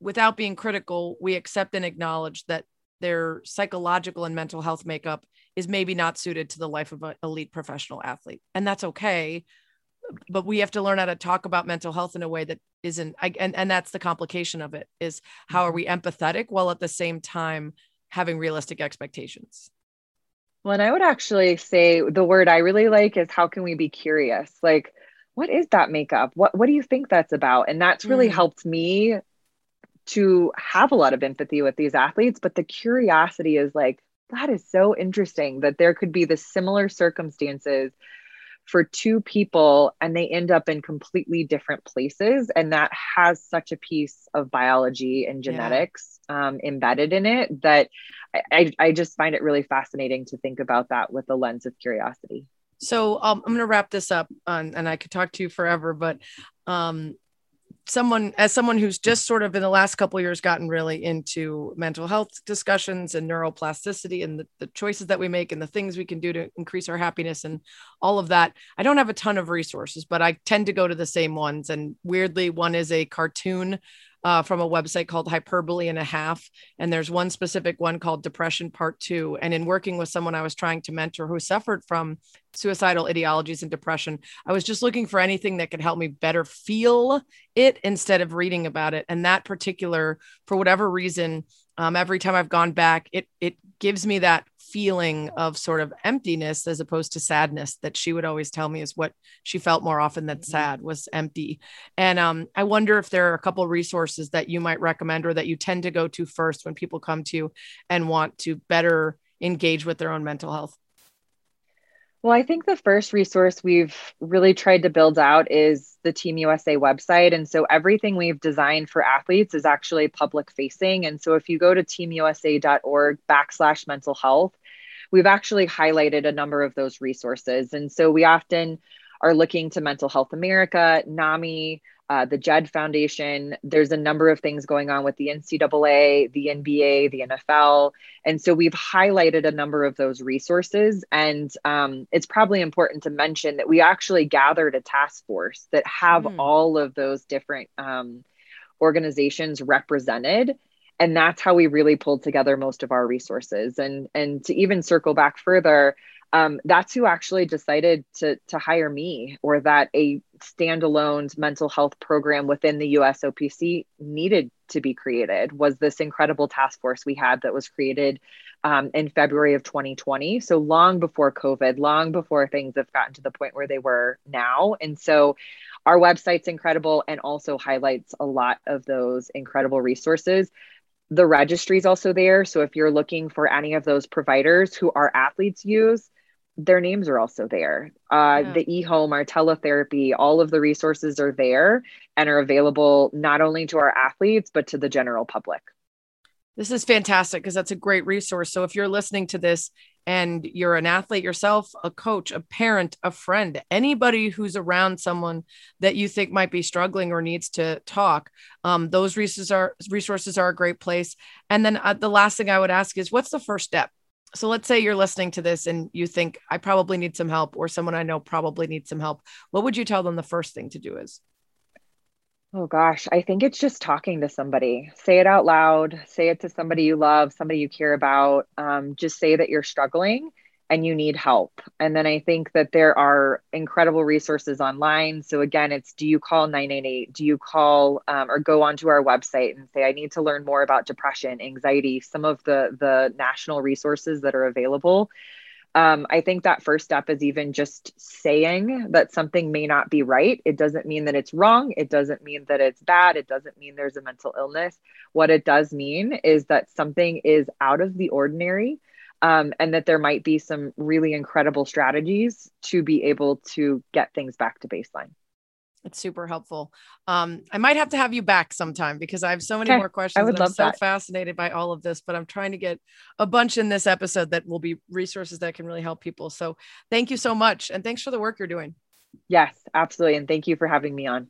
without being critical we accept and acknowledge that their psychological and mental health makeup is maybe not suited to the life of an elite professional athlete. And that's okay but we have to learn how to talk about mental health in a way that isn't I, and and that's the complication of it is how are mm-hmm. we empathetic while at the same time having realistic expectations? Well and i would actually say the word i really like is how can we be curious? Like what is that makeup? What what do you think that's about? And that's really mm. helped me to have a lot of empathy with these athletes but the curiosity is like that is so interesting that there could be the similar circumstances for two people and they end up in completely different places and that has such a piece of biology and genetics yeah. um, embedded in it that I, I just find it really fascinating to think about that with the lens of curiosity so um, i'm going to wrap this up on, and i could talk to you forever but um, someone as someone who's just sort of in the last couple years gotten really into mental health discussions and neuroplasticity and the, the, choices that we make and the things we can do to increase our happiness and all of that i don't have a ton of resources but i tend to go to the same ones. And weirdly one is a cartoon uh, from a website called Hyperbole and a Half. And there's one specific one called Depression Part Two. And in working with someone I was trying to mentor who suffered from suicidal ideologies and depression, I was just looking for anything that could help me better feel it instead of reading about it. And that particular, for whatever reason, um, every time I've gone back, it it gives me that feeling of sort of emptiness as opposed to sadness that she would always tell me is what she felt more often than mm-hmm. sad was empty. And um, I wonder if there are a couple resources that you might recommend or that you tend to go to first when people come to you and want to better engage with their own mental health. Well, I think the first resource we've really tried to build out is the Team USA website. And so everything we've designed for athletes is actually public facing. And so if you go to teamusa.org backslash mental health, we've actually highlighted a number of those resources. And so we often are looking to Mental Health America, NAMI, uh, the JED Foundation. There's a number of things going on with the NCAA, the NBA, the NFL. And so we've highlighted a number of those resources. And um, it's probably important to mention that we actually gathered a task force that have mm. all of those different um, organizations represented and that's how we really pulled together most of our resources and and to even circle back further um, that's who actually decided to to hire me or that a standalone mental health program within the USOPC needed to be created was this incredible task force we had that was created um, in February of 2020. So long before COVID, long before things have gotten to the point where they were now. And so our website's incredible and also highlights a lot of those incredible resources the registry is also there. So if you're looking for any of those providers who our athletes use, their names are also there. Uh, yeah. The eHome, our teletherapy, all of the resources are there and are available not only to our athletes, but to the general public. This is fantastic because that's a great resource. So if you're listening to this and you're an athlete yourself, a coach, a parent, a friend, anybody who's around someone that you think might be struggling or needs to talk, um, those resources are resources are a great place. And then uh, the last thing I would ask is, what's the first step? So let's say you're listening to this and you think I probably need some help, or someone I know probably needs some help. What would you tell them the first thing to do is? Oh gosh, I think it's just talking to somebody. Say it out loud. Say it to somebody you love, somebody you care about. Um, just say that you're struggling and you need help. And then I think that there are incredible resources online. So again, it's do you call 988? Do you call um, or go onto our website and say I need to learn more about depression, anxiety, some of the the national resources that are available um, I think that first step is even just saying that something may not be right. It doesn't mean that it's wrong. It doesn't mean that it's bad. It doesn't mean there's a mental illness. What it does mean is that something is out of the ordinary um, and that there might be some really incredible strategies to be able to get things back to baseline. It's super helpful. Um, I might have to have you back sometime because I have so many okay. more questions. I would love I'm so that. fascinated by all of this, but I'm trying to get a bunch in this episode that will be resources that can really help people. So thank you so much. And thanks for the work you're doing. Yes, absolutely. And thank you for having me on.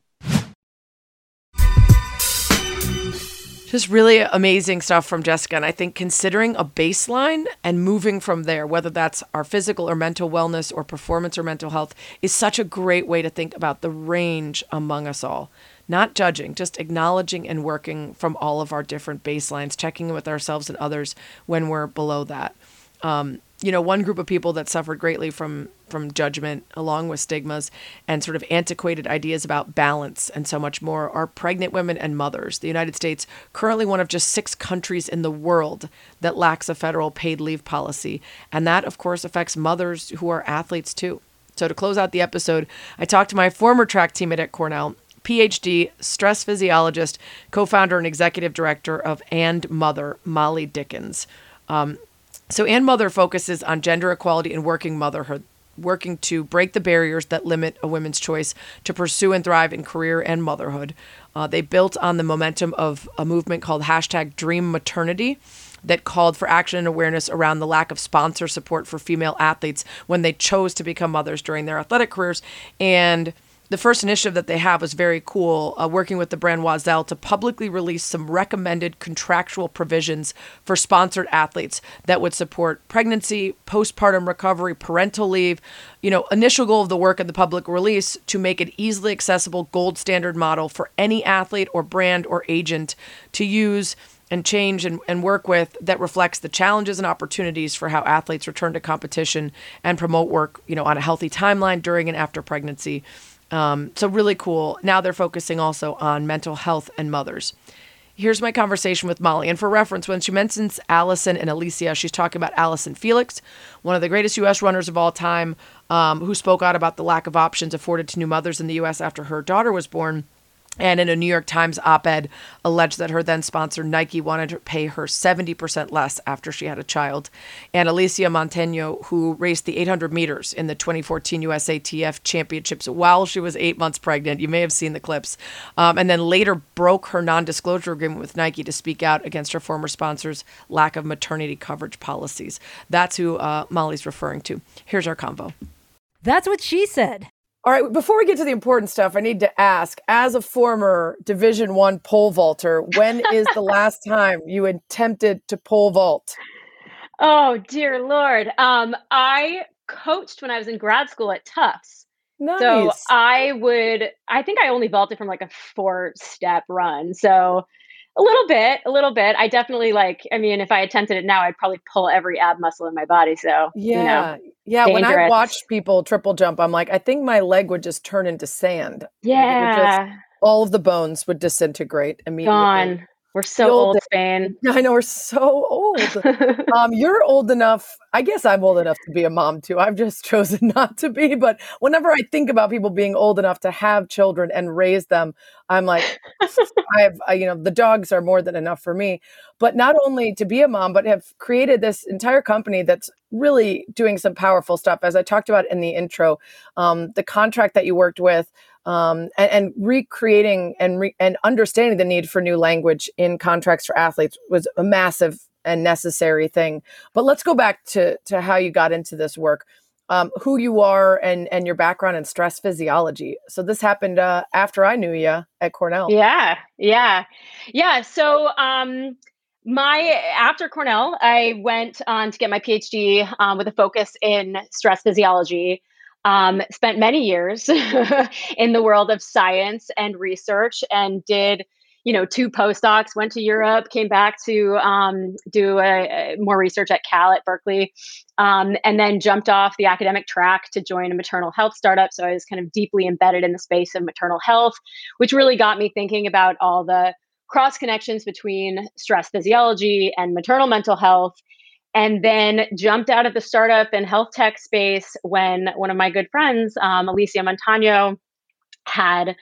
Just really amazing stuff from Jessica. And I think considering a baseline and moving from there, whether that's our physical or mental wellness or performance or mental health, is such a great way to think about the range among us all. Not judging, just acknowledging and working from all of our different baselines, checking with ourselves and others when we're below that. Um, you know, one group of people that suffered greatly from from judgment, along with stigmas and sort of antiquated ideas about balance and so much more, are pregnant women and mothers. The United States, currently one of just six countries in the world that lacks a federal paid leave policy, and that, of course, affects mothers who are athletes too. So, to close out the episode, I talked to my former track teammate at Cornell, PhD, stress physiologist, co founder and executive director of And Mother, Molly Dickens. Um, so, And Mother focuses on gender equality and working motherhood, working to break the barriers that limit a woman's choice to pursue and thrive in career and motherhood. Uh, they built on the momentum of a movement called hashtag Dream Maternity that called for action and awareness around the lack of sponsor support for female athletes when they chose to become mothers during their athletic careers. And the first initiative that they have was very cool, uh, working with the brand Oiselle to publicly release some recommended contractual provisions for sponsored athletes that would support pregnancy, postpartum recovery, parental leave. You know, initial goal of the work and the public release to make it easily accessible gold standard model for any athlete or brand or agent to use and change and, and work with that reflects the challenges and opportunities for how athletes return to competition and promote work, you know, on a healthy timeline during and after pregnancy um, so, really cool. Now they're focusing also on mental health and mothers. Here's my conversation with Molly. And for reference, when she mentions Allyson and Alysia, she's talking about Allyson Felix, one of the greatest U.S. runners of all time, um, who spoke out about the lack of options afforded to new mothers in the U.S. after her daughter was born and in a New York Times op ed, alleged that her then sponsor Nike wanted to pay her 70% less after she had a child. And Alysia Montaño, who raced the 800 meters in the 2014 USATF championships while she was eight months pregnant, you may have seen the clips, um, and then later broke her non disclosure agreement with Nike to speak out against her former sponsor's lack of maternity coverage policies. That's who uh, Molly's referring to. Here's our convo. That's what she said. All right, before we get to the important stuff, I need to ask: as a former Division One pole vaulter, when *laughs* is the last time you attempted to pole vault? Oh dear lord! Um, I coached when I was in grad school at Tufts. Nice. So I would, I think I only vaulted from like a four step run. So a little bit, a little bit. I definitely like. I mean, if I attempted it now, I'd probably pull every ab muscle in my body. So yeah, you know, yeah. Dangerous. When I watch people triple jump, I'm like, I think my leg would just turn into sand. Yeah, just, all of the bones would disintegrate immediately. Gone. We're so old, Spain. *laughs* I know we're so old. um, you're old enough. I guess I'm old enough to be a mom too. I've just *laughs* chosen not to be. But whenever I think about people being old enough to have children and raise them, I'm like, *laughs* I have, I, you know, the dogs are more than enough for me. But not only to be a mom, but have created this entire company that's really doing some powerful stuff. As I talked about in the intro, um, the contract that you worked with um, and, and, recreating and re- and understanding the need for new language in contracts for athletes was a massive and necessary thing. But let's go back to to how you got into this work, um, who you are, and and your background in stress physiology. So this happened uh, after I knew you at Cornell. Yeah, yeah, yeah. So. Um, my after Cornell, I went on to get my PhD um, with a focus in stress physiology. Um, spent many years *laughs* in the world of science and research and did you know two postdocs went to europe came back to um, do a, a more research at cal at berkeley um, and then jumped off the academic track to join a maternal health startup. So i was kind of deeply embedded in the space of maternal health which really got me thinking about all the cross connections between stress physiology and maternal mental health and then jumped out of the startup and health tech space when one of my good friends, um, Alysia Montaño, had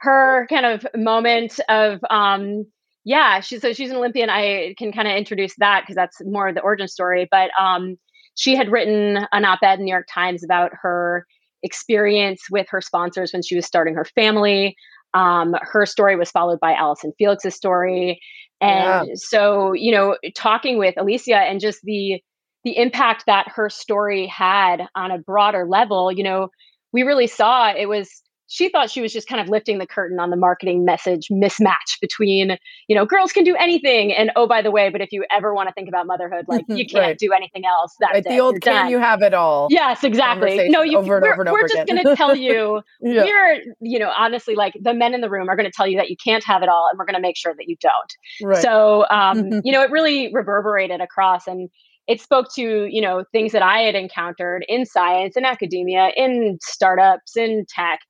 her kind of moment of um, yeah she's so she's an olympian i can kind of introduce that because that's more of the origin story but um, she had written an op-ed in the new york times about her experience with her sponsors when she was starting her family um, her story was followed by Allyson Felix's story. And yeah. so, you know, talking with Alysia and just the the impact that her story had on a broader level, you know, we really saw it was she thought she was just kind of lifting the curtain on the marketing message mismatch between, you know, girls can do anything. And oh, by the way, but if you ever want to think about motherhood, like *laughs* you can't right. do anything else. That's right. The old can done. you have it all. Yes, exactly. No, you, over we're, over we're just going to tell you, *laughs* yeah. we're, you know, honestly, like the men in the room are going to tell you that you can't have it all. And we're going to make sure that you don't. Right. So, um, *laughs* you know, it really reverberated across and, it spoke to you know things that i had encountered in science in academia in startups in tech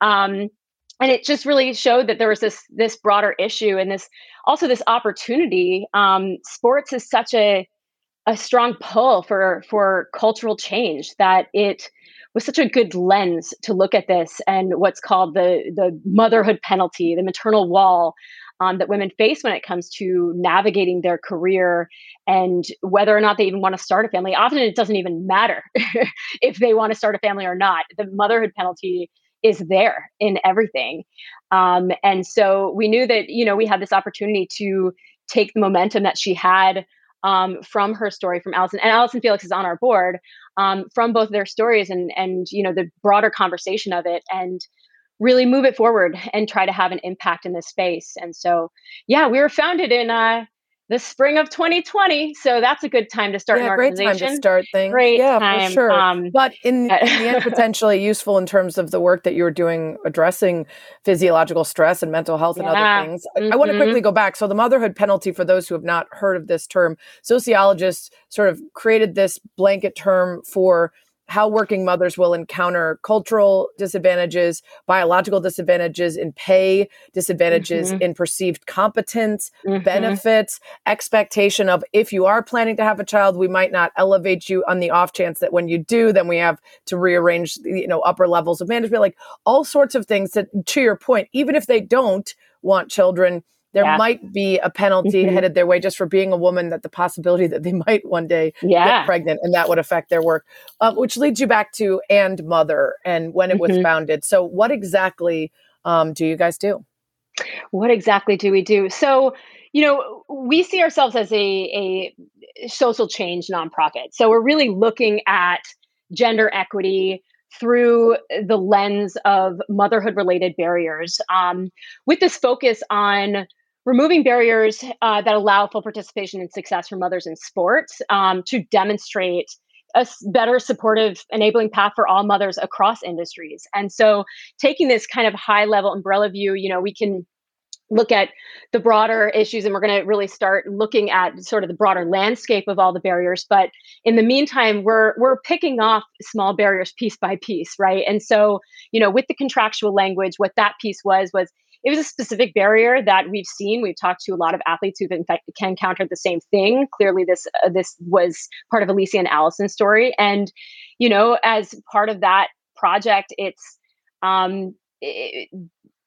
um, and it just really showed that there was this this broader issue and this also this opportunity. Um, sports is such a a strong pull for for cultural change that it was such a good lens to look at this and what's called the the motherhood penalty, the maternal wall um, that women face when it comes to navigating their career and whether or not they even want to start a family. Often it doesn't even matter *laughs* if they want to start a family or not. The motherhood penalty is there in everything. Um, and so we knew that, you know, we had this opportunity to take the momentum that she had um, from her story from Allyson and Allyson Felix is on our board um, from both their stories and and you know the broader conversation of it and really move it forward and try to have an impact in this space. And so, yeah, we were founded in uh, the spring of 2020. So that's a good time to start yeah, an organization. Great time to start things. Great yeah, time. for sure. Um, but in, *laughs* in, the end, potentially useful in terms of the work that you're doing addressing physiological stress and mental health and other things. Mm-hmm. I, I want to quickly go back. So the motherhood penalty, for those who have not heard of this term, sociologists sort of created this blanket term for how working mothers will encounter cultural disadvantages, biological disadvantages in pay, disadvantages mm-hmm. in perceived competence, mm-hmm. benefits, expectation of if you are planning to have a child, we might not elevate you on the off chance that when you do, then we have to rearrange, you know, upper levels of management, like all sorts of things that, to your point, even if they don't want children, there yeah. might be a penalty mm-hmm. headed their way just for being a woman that the possibility that they *laughs* might one day yeah. get pregnant and that would affect their work uh, which leads you back to and mother and when it mm-hmm. was founded so what exactly um, do you guys do what exactly do we do so you know we see ourselves as a, a social change nonprofit so we're really looking at gender equity through the lens of motherhood related barriers um, with this focus on removing barriers uh, that allow full participation and success for mothers in sports um, to demonstrate a better supportive enabling path for all mothers across industries. And so taking this kind of high level umbrella view you know we can look at the broader issues and we're going to really start looking at sort of the broader landscape of all the barriers but in the meantime we're we're picking off small barriers piece by piece right? And so you know with the contractual language what that piece was was it was a specific barrier that we've seen. We've talked to a lot of athletes who've in fact encountered the same thing. Clearly, this uh, this was part of Alysia and Allyson's story, and you know, as part of that project, it's um, it,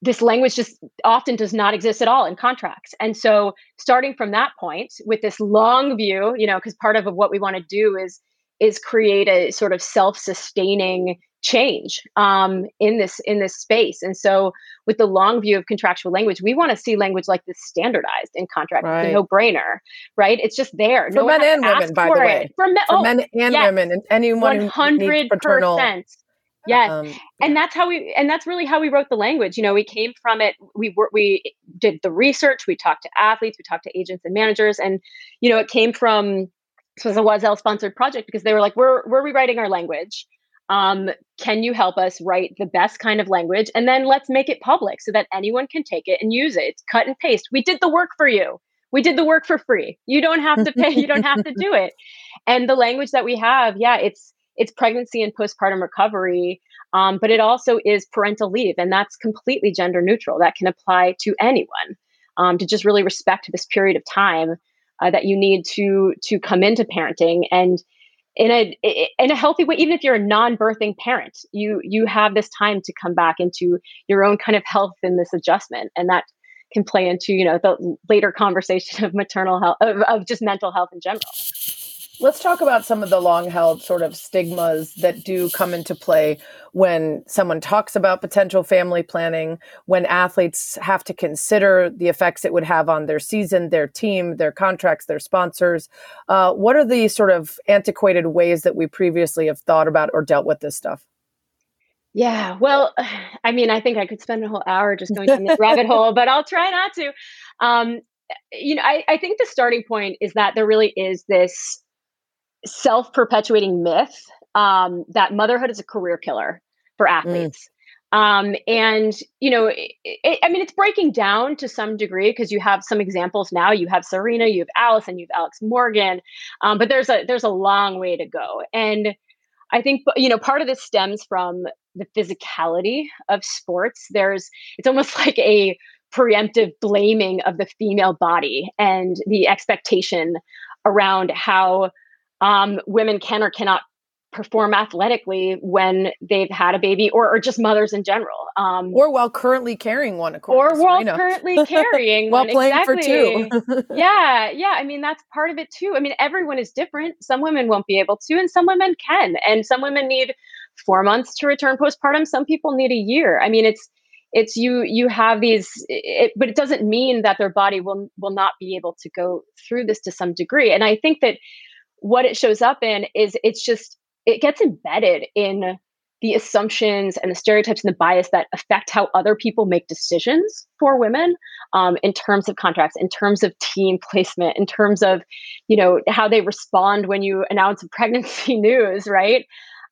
this language just often does not exist at all in contracts. And so, starting from that point, with this long view, you know, because part of what we want to do is is create a sort of self-sustaining change um, in this in this space. And so, with the long view of contractual language, we want to see language like this standardized in contract. Right. It's a no-brainer, right? It's just there. For no men and women, by the way. For, me- for oh, men and yes. women, and anyone 100%. who needs paternal. Yes. Um, and that's how we and that's really how we wrote the language. You know, we came from it we were we did the research, we talked to athletes, we talked to agents and managers and you know, it came from this was a Oiselle sponsored project because they were like, we're we're rewriting our language. Um, can you help us write the best kind of language? And then let's make it public so that anyone can take it and use it. It's cut and paste. We did the work for you. We did the work for free. You don't have to *laughs* pay, you don't have to do it. And the language that we have, yeah, it's it's pregnancy and postpartum recovery, um, but it also is parental leave, and that's completely gender neutral. That can apply to anyone um, to just really respect this period of time uh, that you need to to come into parenting and in a in a healthy way even if you're a non-birthing parent you you have this time to come back into your own kind of health in this adjustment and that can play into you know the later conversation *laughs* of maternal health of, of just mental health in general Let's talk about some of the long held sort of stigmas that do come into play when someone talks about potential family planning, when athletes have to consider the effects it would have on their season, their team, their contracts, their sponsors. Uh, what are the sort of antiquated ways that we previously have thought about or dealt with this stuff? Yeah, well, *sighs* I mean, I think I could spend a whole hour just going down this *laughs* rabbit hole, but I'll try not to. Um, you know, I, I think the starting point is that there really is this self perpetuating myth um, that motherhood is a career killer for mm. athletes. Mm. Um, and you know, it, it, I mean, it's breaking down to some degree because you have some examples now. You have Serena, you have Allyson, you have Alex Morgan, um, but there's a there's a long way to go. And I think you know part of this stems from the physicality of sports. There's it's almost *laughs* like a preemptive blaming of the female body and the expectation around how um, women can or cannot perform athletically when they've had a baby or, or just mothers in general um, or while currently carrying one of course. or while currently *laughs* carrying while one. playing exactly. for two *laughs* yeah yeah i mean that's part of it too i mean everyone is different some women won't be able to and some women can and some women need four months to return postpartum some people need a year i mean it's it's you you have these it, but it doesn't mean that their body will will not be able to go through this to some degree and i think that what it shows up in is it's just it gets embedded in the assumptions and the stereotypes and the bias that affect how other people make decisions for women um, in terms of contracts in terms of team placement in terms of you know how they respond when you announce *laughs* pregnancy news right?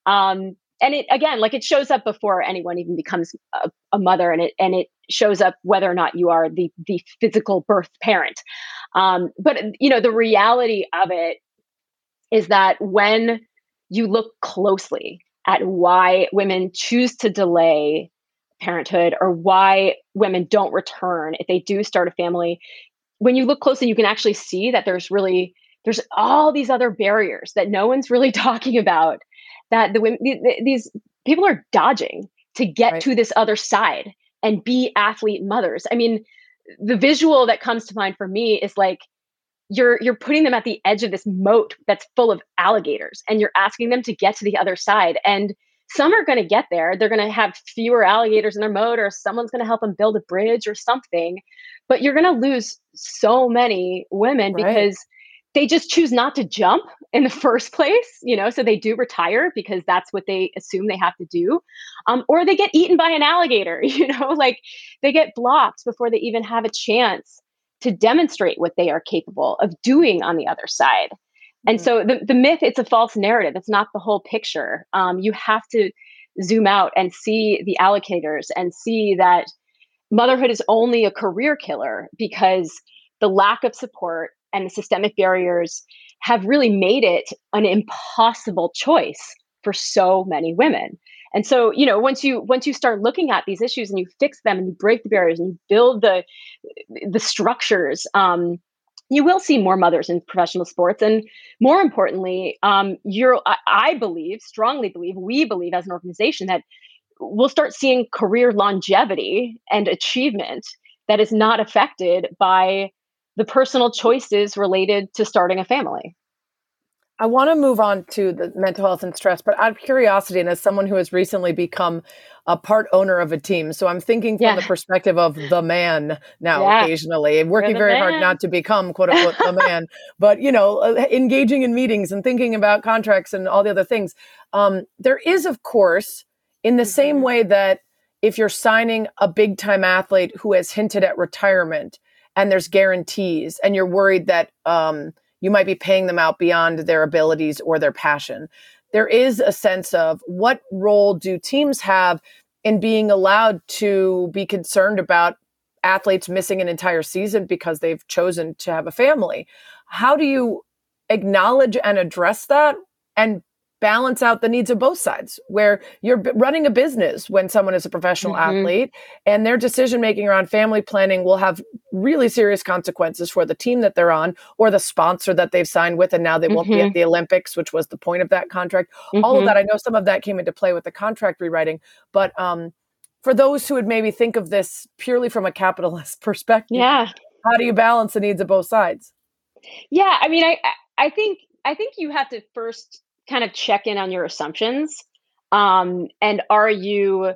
Um, and it again like it shows up before anyone even becomes a, a, mother and it and it shows up whether or not you are the the physical birth parent. Um, but you know the reality of it is that when you look closely at why women choose to delay parenthood or why women don't return if they do start a family when you look closely you can actually see that there's really there's all these other barriers that no one's *laughs* really talking about that the women these people are dodging to get right. to this other side and be athlete mothers i mean the visual that comes to mind for me is like you're you're putting them at the edge of this moat that's full of alligators and you're asking them to get to the other side and some are going to get there they're going to have fewer alligators in their moat or someone's going to help them build a bridge or something but you're going to lose so many women right. because they just choose not to jump in the *laughs* first place you know so they do retire because that's what they assume they have to do um, or they get eaten by an alligator *laughs* you know like they get blocked before they even have a chance to demonstrate what they are capable of doing on the other side. And mm-hmm. so the, the myth, it's a false narrative. It's not the whole picture. Um, you have to zoom out and see the allocators and see that motherhood is only a career killer because the lack of support and the systemic barriers have really made it an impossible choice for so many women. And so, you know, once you once you start looking at these issues and you fix them and you break the barriers and you build the the structures, um, you will see more mothers in professional sports. And more importantly, um, you're I, I believe, strongly believe, we believe as an organization that we'll start seeing career longevity and achievement that is not affected by the personal choices related to starting a family. I want to move on to the mental health and stress, but out of curiosity, and as someone who has recently become a part owner of a team, so I'm thinking from yeah. the perspective of the man now, yeah. occasionally, working very man. hard not to become quote unquote the man, but you know, uh, engaging in meetings and thinking about contracts and all the other things. Um, there is, of course, in the mm-hmm. same way that if you're signing a big time athlete who has hinted at retirement and there's guarantees, and you're worried that um, you might be paying them out beyond their abilities or their passion. There is a sense of what role do teams have in being allowed to be concerned about athletes missing an entire season because they've chosen to have a family? How do you acknowledge and address that and balance out the needs of both sides where you're running a business when someone is a professional mm-hmm. athlete and their decision making around family planning will have really serious consequences for the team that they're on or the sponsor that they've signed with and now they mm-hmm. won't be at mm-hmm. the olympics which was the point of that contract mm-hmm. all of mm-hmm. that i know some of that came into play with the contract rewriting but um, for those who would maybe think of this purely from a capitalist *laughs* perspective yeah how do you balance the needs of both sides yeah i mean i i think i think you have to first kind of check in on your assumptions um, and are you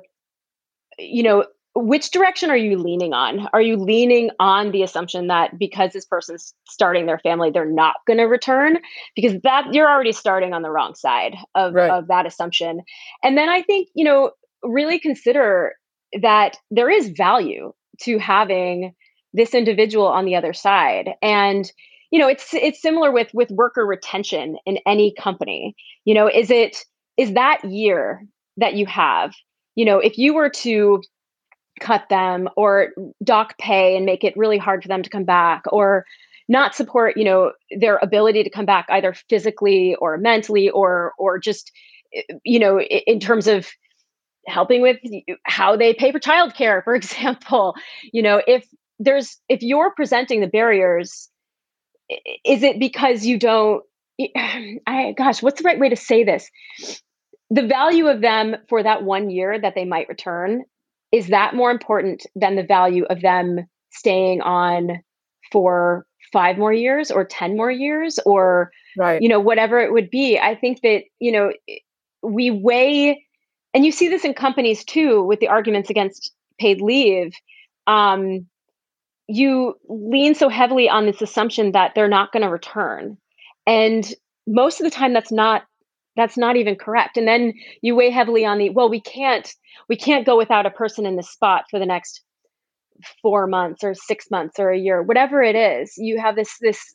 you know which direction are you leaning on? Are you leaning on the assumption that because this person's starting their family they're not going to return? Because that you're already starting on the wrong side of, right. of that assumption. And then i think you know really consider that there is value to having this individual on the other side. And you know it's it's similar with with worker retention in any company. You know is it is that year that you have you know if you were to cut them or dock pay and make it really hard for them to come back or not support you know their ability to come back either physically or mentally or or just eh, you know in terms of helping with how they pay for childcare for *laughs* example you know if there's if you're presenting the barriers is it because you don't *sighs* I gosh, what's the right way to say this? The value of them for that one year that they might return is that more important than the value of them staying on for five more years or 10 more years or right. you know whatever it would be i think that you know we weigh and you see this in companies too with the arguments against paid leave um, you lean so heavily on this assumption that they're not going to return. And most of the time that's not that's not even correct. And then you weigh heavily on the well we can't we can't go without a person in the spot for the next 4 months or 6 months or a year whatever it is. You have this this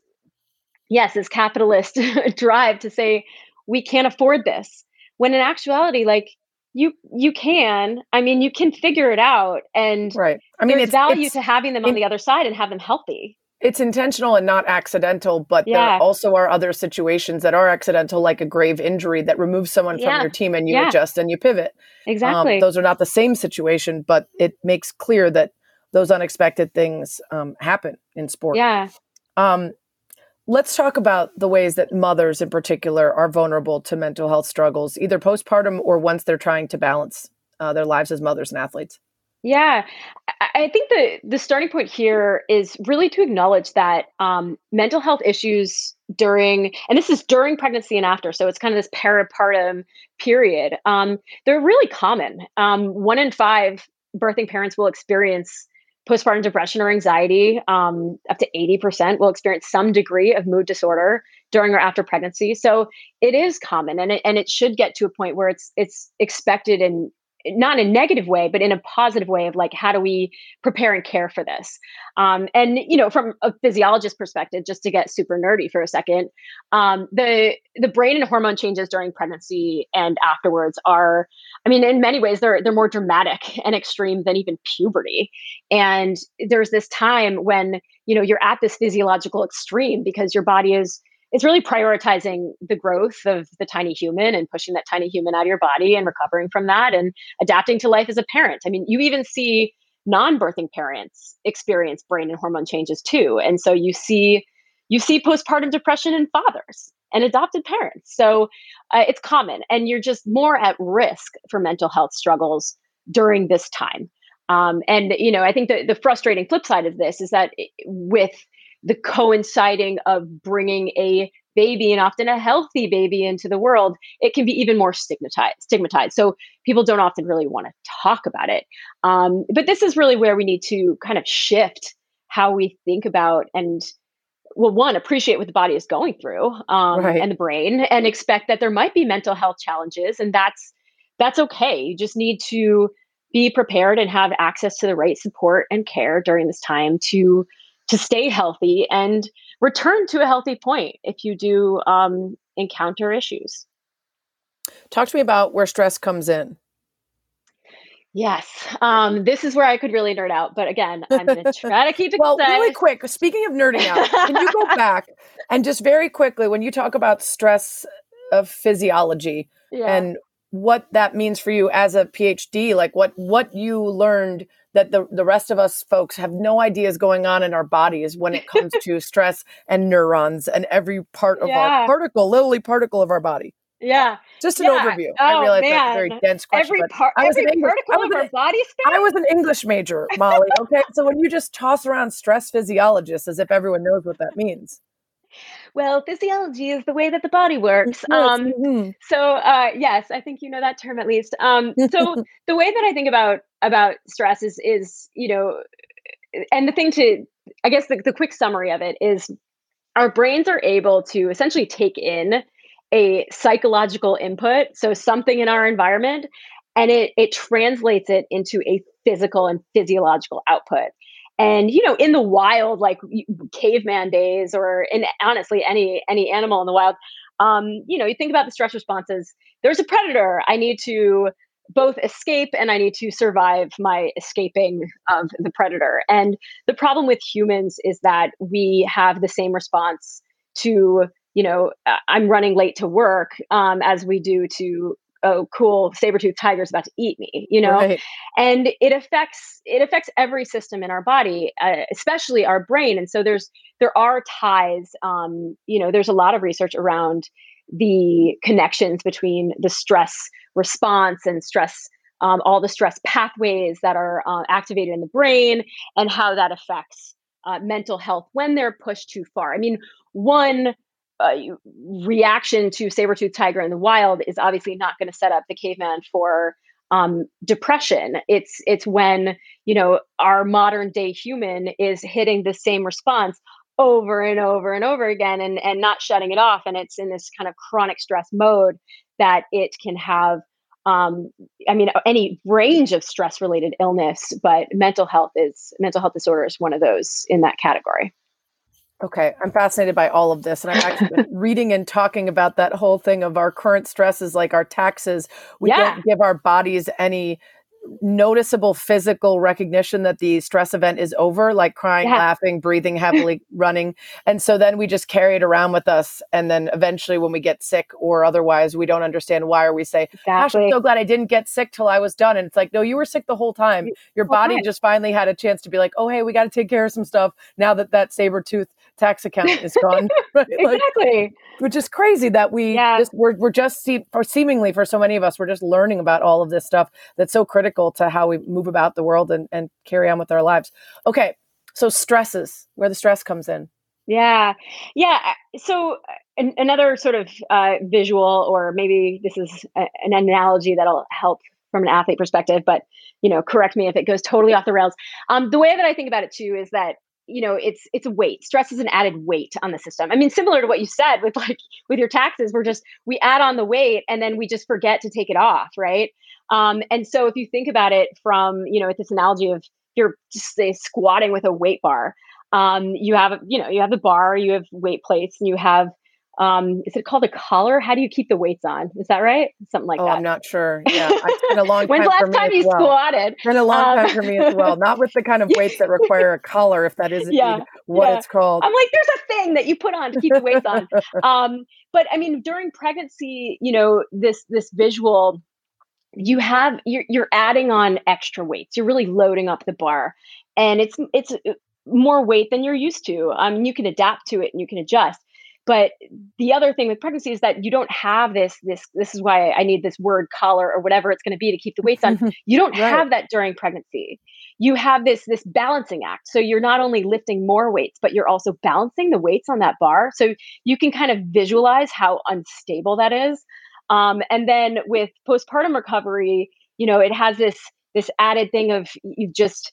yes this capitalist *laughs* drive to say we can't afford this. When in actuality like you you can i mean you can figure it out and right i mean there's it's, value it's, to having them on the other side and have them healthy it's intentional and not accidental but yeah. there also are other situations that are accidental like a grave injury that removes someone yeah. from your team and you yeah. adjust and you pivot um, exactly um, those are not the same situation but it makes clear that those unexpected things um, happen in sport yeah um, Let's talk about the ways that mothers in particular are vulnerable to mental health struggles, either postpartum or once they're trying to balance uh, their lives as mothers and athletes. Yeah, I think the the starting point here is really to acknowledge that um, mental health issues during, and this is during pregnancy and after, so it's kind of this peripartum period. Um, they're really common. Um, one in five birthing parents will experience postpartum depression or anxiety, um, up to 80% will experience some degree of mood disorder during or after pregnancy. So it is common and it, and it should get to a point where it's it's expected and not in a negative way, but in a positive way of like, how do we prepare and care for this? Um, and you know, from a physiologist perspective, just to get super nerdy for a second, um, the the brain and hormone changes during pregnancy and afterwards are, I mean, in many ways, they're they're more dramatic *laughs* and extreme than even puberty. And there's this time when you know you're at this physiological extreme because your body is is really prioritizing the growth of the tiny human and pushing that tiny human out of your body and recovering from that and adapting to life as a parent. I mean, you even see non-birthing parents experience brain and hormone changes too. And so you see you see postpartum depression in fathers and adopted parents. So uh, it's common and you're just more at risk for mental health struggles during this time. Um, and you know, I think the, the frustrating flip side of this is that with the coinciding of bringing a baby and often a healthy baby into the world, it can be even more stigmatized. Stigmatized. So people don't often really want to talk about it. Um, but this is really where we need to kind of shift how we think about and well one appreciate what the body is going through um, right. and the brain and expect that there might be mental health challenges and that's that's okay you just need to be prepared and have access to the right support and care during this time to to stay healthy and return to a healthy point if you do um, encounter issues. Talk to me about where stress comes in. Yes, um, this is where I could really nerd out, but again, I'm going to try to keep it. *laughs* well, really quick. Speaking of nerding out, can you go *laughs* back and just very quickly when you talk about stress of physiology yeah. and what that means for you as a PhD, like what what you learned that the, the rest of us folks have no idea is going on in our bodies when it comes *laughs* to stress and neurons and every part of yeah. our particle, literally particle of our body. Yeah. Just an yeah. overview. Oh, I realize man. that's a very dense question. Every, part, every English, particle of our body space? I was an English major, Molly. Okay. so when you just toss around stress physiologist as if everyone knows what that means well, physiology is the way that the body works. Um, mm-hmm. So uh, yes, I think you know that term at least. Um, so *laughs* the way that I think about about stress is is you know, and the thing to I guess the, the quick summary of it is our brains are able to essentially take in a psychological input, so something in our environment, and it it translates it into a physical and physiological output and you know in the wild like caveman days or in honestly any any animal in the wild um you know you think about the stress responses. There's a predator. I need to both escape and i need to survive my escaping of the predator. And the problem with humans is that we have the same response to you know i'm running late to work um, as we do to oh cool saber-toothed tiger's about to eat me you know right. and it affects it affects every system in our body uh, especially our brain and so there's there are ties um, you know there's a lot of research around the connections between the stress response and stress um, all the stress pathways that are uh, activated in the brain and how that affects uh, mental health when they're pushed too far i mean one uh, reaction to saber-tooth tiger in the wild is obviously not going to set up the caveman for um, depression. It's it's when you know our modern day human is hitting the same response over and over and over again and and not shutting it off, and it's in this kind of chronic stress mode that it can have. Um, I mean, any range of stress related illness, but mental health is mental health disorder is one of those in that category. Okay, I'm fascinated by all of this, and I've actually been *laughs* reading and talking about that whole thing of our current stresses, like our taxes. We yeah. don't give our bodies any noticeable physical recognition that the stress event is over, like crying, yeah. laughing, breathing *laughs* heavily, running. And so then we just carry it around with us. And then eventually when we get sick or otherwise we don't understand why, or we say, exactly. Gosh, I'm so glad I didn't get sick till I was done. And it's like, no, you were sick the whole time. Your body just finally had a chance to be like, oh, hey, we got to take care of some stuff now that that saber tooth tax account is gone. *laughs* *laughs* right? exactly. Like, which is crazy that we yeah. just, we're, we're just see, for seemingly for so many of us, we're just learning about all of this stuff that's so critical to how we move about the world and, and carry on with our lives. Okay. So stresses, where the stress comes in. Yeah. Yeah. So an, another sort of uh, visual, or maybe this is a, an analogy that'll help from an athlete perspective, but you know, correct me if it goes totally off the rails. Um, the way that I think about it too is that you know it's it's a weight. Stress is an added weight on the system. I mean similar to what you said with like with your taxes we're just we add on the weight and then we just forget to take it off right? Um, and so if you think about it from you know with this analogy of you're just say squatting with a weight bar um, you have you know you have the bar you have weight plates and you have um, is it called a collar? How do you keep the weights on? Is that right? Something like oh, that. I'm not sure. Yeah, *laughs* it's been a long time. When's the last time you well. squatted? It's been a long um, time for me as well. Not with the kind of weights that *laughs* require a collar, if that isn't. Yeah. what yeah. it's called. I'm like, there's a thing that you put on to keep the weights on. *laughs* Um, but I mean, during pregnancy, you know, this this visual, you have you're you're adding on extra weights. You're really loading up the bar, and it's it's uh, more weight than you're used to. Um, you can adapt to it and you can adjust. But the other thing with pregnancy is that you don't have this this this is why I need this word collar or whatever it's going to be to keep the weights on. *laughs* You don't right. have that during pregnancy. You have this this balancing act. So you're not only lifting more weights, but you're also balancing the weights on that bar. So you can kind of visualize how unstable that is. Um, and then with postpartum recovery, you know, it has this this added thing of you just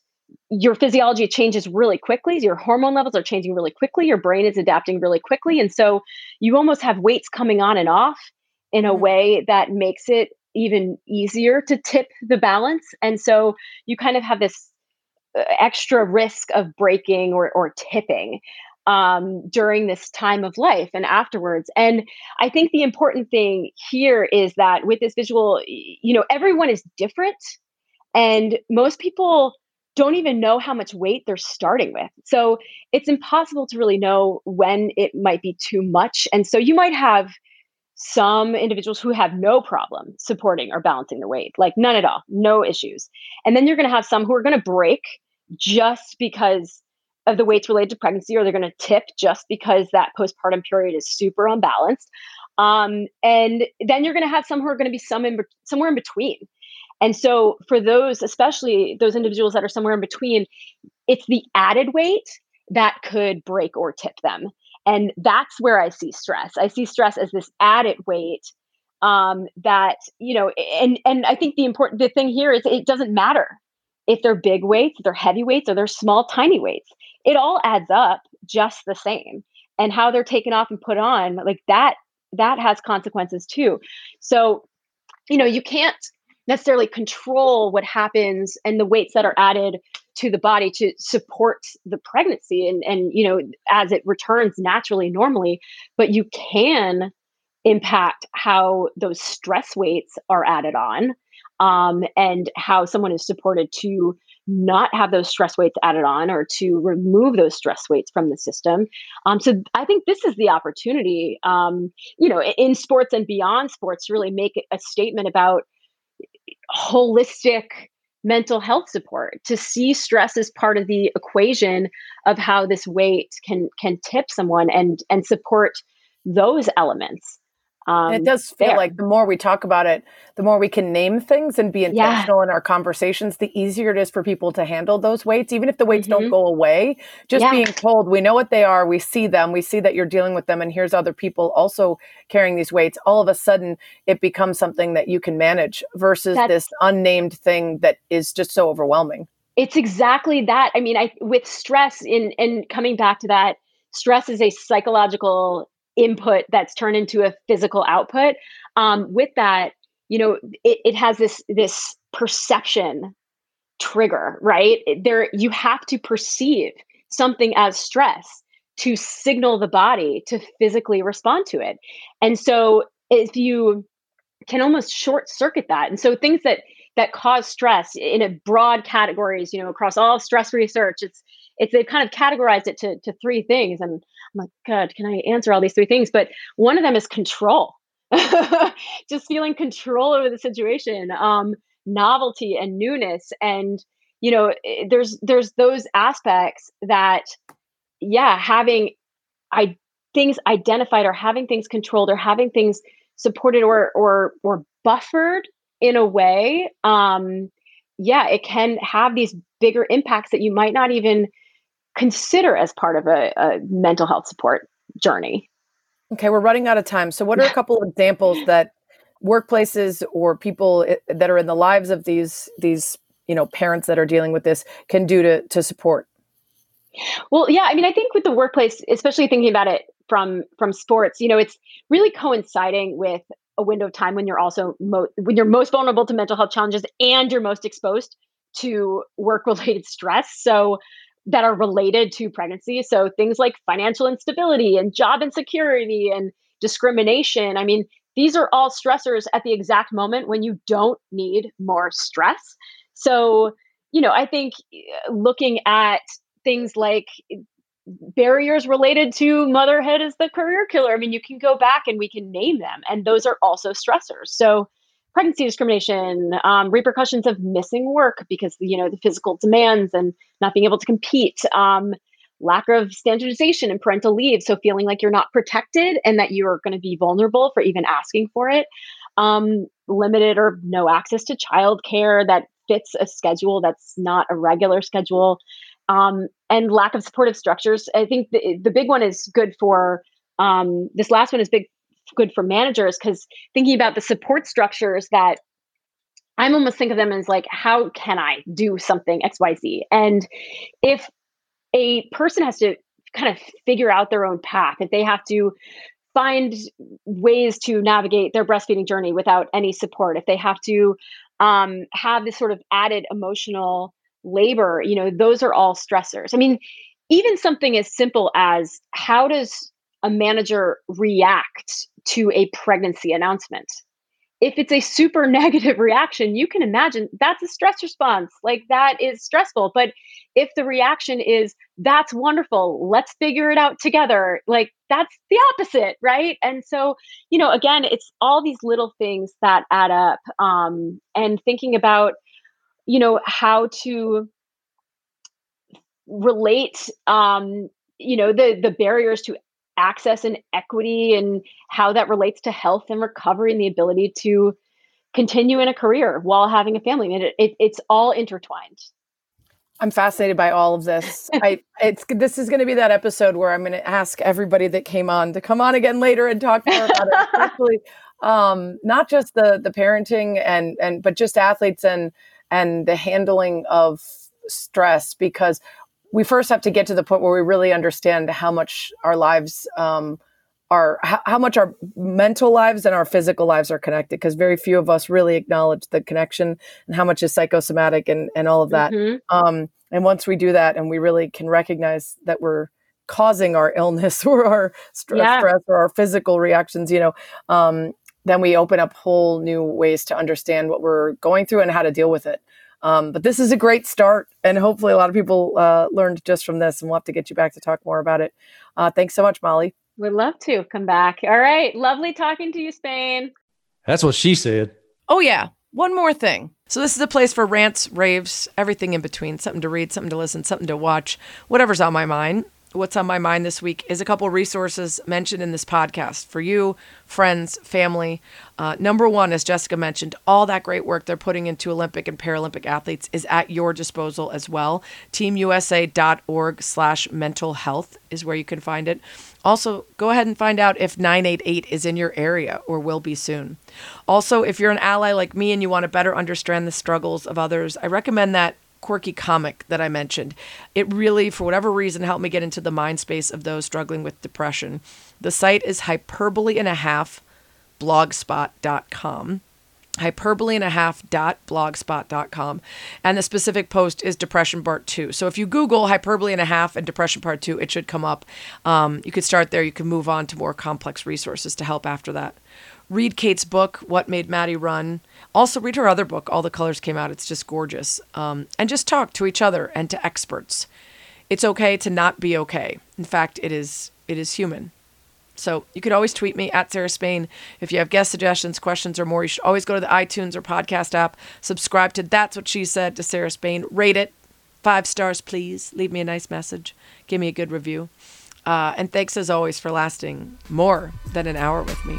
your physiology changes really quickly. Your hormone levels are changing really quickly. Your brain is adapting really quickly. And so you almost have weights coming on and off in a mm-hmm. way that makes it even easier to tip the balance. And so you kind of have this uh, extra risk of breaking or, or tipping um, during this time of life and afterwards. And I think the important thing here is that with this visual, you know, everyone is different. And most people don't even know how much weight they're starting with. So it's impossible to really know when it might be too much. And so you might have some individuals who have no problem supporting or balancing the weight, like none at all, no issues. And then you're going to have some who are going to break just because of the weights related to pregnancy, or they're going to tip just because that postpartum period is super unbalanced. Um, and then you're going to have some who are going to be some in, somewhere in between. And so for those, especially those individuals that are somewhere in between, it's the added weight that could break or tip them. And that's where I see stress. I see stress as this added weight um, that, you know, and and I think the important the thing here is it doesn't matter if they're big weights, they're heavy weights, or they're small, tiny weights. It all adds up just the same. And how they're taken off and put on, like that, that has consequences too. So, you know, you can't necessarily control what happens and the weights that are added to the body to support the pregnancy and and you know as it returns naturally normally but you can impact how those stress weights are added on um, and how someone is supported to not have those stress weights added on or to remove those stress weights from the system. Um, so I think this is the opportunity, um, you know, in sports and beyond sports, to really make a statement about holistic mental health support to see stress as part of the equation of how this weight can can tip someone and and support those elements um, it does feel there. like the more we talk about it, the more we can name things and be intentional yeah. in our conversations, the easier it is for people to handle those weights, even if the weights mm-hmm. don't go away. Just yeah. being told, we know what they are, we see them, we see that you're dealing with them, and here's other people also carrying these weights. All of a sudden, it becomes something that you can manage versus That's, this unnamed thing that is just so overwhelming. It's exactly that. I mean, I with stress in and coming back to that, stress is a psychological input that's turned into a physical output. Um, with that you know it, it has this this perception trigger right? There you have to perceive something as stress to signal the body to physically respond to it. And so if you can almost short circuit that. And so things that that cause stress in a broad categories you know across all stress research it's it's they've kind of categorized it to, to three things. And like god can i answer all these three things? But one of them is control. *laughs* Just feeling control over the situation um, novelty and newness. And you know eh, there's there's those aspects that yeah having i things identified or having things controlled or having things supported or or or buffered in a way um yeah it can have these bigger impacts that you might not even consider as part of a, a mental health support journey. Okay, we're running out of time. So, what are a couple of examples that workplaces or people that are in the lives of these these you know parents that are dealing with this can do to to support? Well, yeah, I mean, I think with the workplace, especially thinking about it from from sports, you know, it's really coinciding with a window of time when you're also mo- when you're most vulnerable to mental health challenges and you're most exposed to work related *laughs* stress. So that are related to pregnancy. So things like financial instability and job insecurity and discrimination. I mean, these are all stressors at the exact moment when you don't need more stress. So, you know, I think uh, looking at things like barriers related to motherhood as the career killer. I mean, you can go back and we can name them, and those are also stressors. So, pregnancy discrimination, um, repercussions of missing work because you know the physical demands and not being able to compete, um, lack of standardization and parental leave, so feeling like you're not protected and that you're going to be vulnerable for even asking for it, um, limited or no access to childcare that fits a schedule that's not a regular schedule. Um, and lack of supportive structures. I think the, the big one is good for um, this last one is big good for managers because thinking about the support structures that I'm almost think of them as like, how can I do something XYZ? And if a person has to kind of figure out their own path, if they have to find ways to navigate their breastfeeding journey without any support, if they have to um, have this sort of added emotional labor, you know, those are all stressors. I mean, even something as simple as how does a manager react to a pregnancy announcement? If it's a super *laughs* negative reaction, you can imagine that's a stress response. Like that is stressful. But if the reaction is, that's wonderful, let's figure it out together, like that's the opposite, right? And so, you know, again, it's all these little things that add up. Um, and thinking about you know how to relate um you know the the barriers to access and equity and how that relates to health and recovery and the ability to continue in a career while having a family and it, it, it's all intertwined I'm fascinated by all of this. *laughs* I it's this is going to be that episode where I'm going to ask everybody that came on to come on again later and talk more about it, *laughs* especially um, not just the the parenting and and but just athletes and and the handling of stress because we first have to get to the point where we really understand how much our lives um, are how, how, much our mental lives and our physical lives are connected because very few of us really acknowledge the connection and how much is psychosomatic and, and all of that mm-hmm. um, and once we do that and we really can recognize that we're causing our illness *laughs* or our st- yeah. stress or our physical reactions you know um, then we open up whole new ways to understand what we're going through and how to deal with it. Um, but this is a great start, and hopefully, a lot of people uh, learned just from this, and we'll have to get you back to talk more about it. Uh, thanks so much, Molly. We'd love to come back. All right, lovely talking to you, Spain. That's what she said. Oh yeah, one more thing. So this is a place for rants, raves, everything in between, something to read, something to listen, something to watch, whatever's on my mind what's on my mind this week is a couple resources mentioned in this podcast for you, friends, family. Uh, number one, as Jessica mentioned, all that great work they're putting into Olympic and Paralympic athletes is at your disposal as well. Teamusa.org slash mental health is where you can find it. Also, go ahead and find out if 988 is in your area or will be soon. Also, if you're an ally like me and you want to better understand the struggles of others, I recommend that quirky comic that I mentioned. It really, for whatever reason, helped me get into the mind space of those struggling with depression. The site is hyperbole and a half blogspot.com hyperbole and a half dot blogspot.com and the specific post is depression part two. So if you google hyperbole and a half and depression part two it should come up. Um, you could start there. You can move on to more complex resources to help after that read kate's book what made Maddy run also, read her other book, All the Colors Came Out. It's just gorgeous. Um, and just talk to each other and to experts. It's okay to not be okay. In fact, it is it is human. So you could always tweet me at Sarah Spain. If you have guest suggestions, questions, or more, you should always go to the iTunes or podcast app, subscribe to That's What She Said to Sarah Spain, rate it. Five stars, please. Leave me a nice message. Give me a good review. Uh, and thanks as always for lasting more than an hour with me.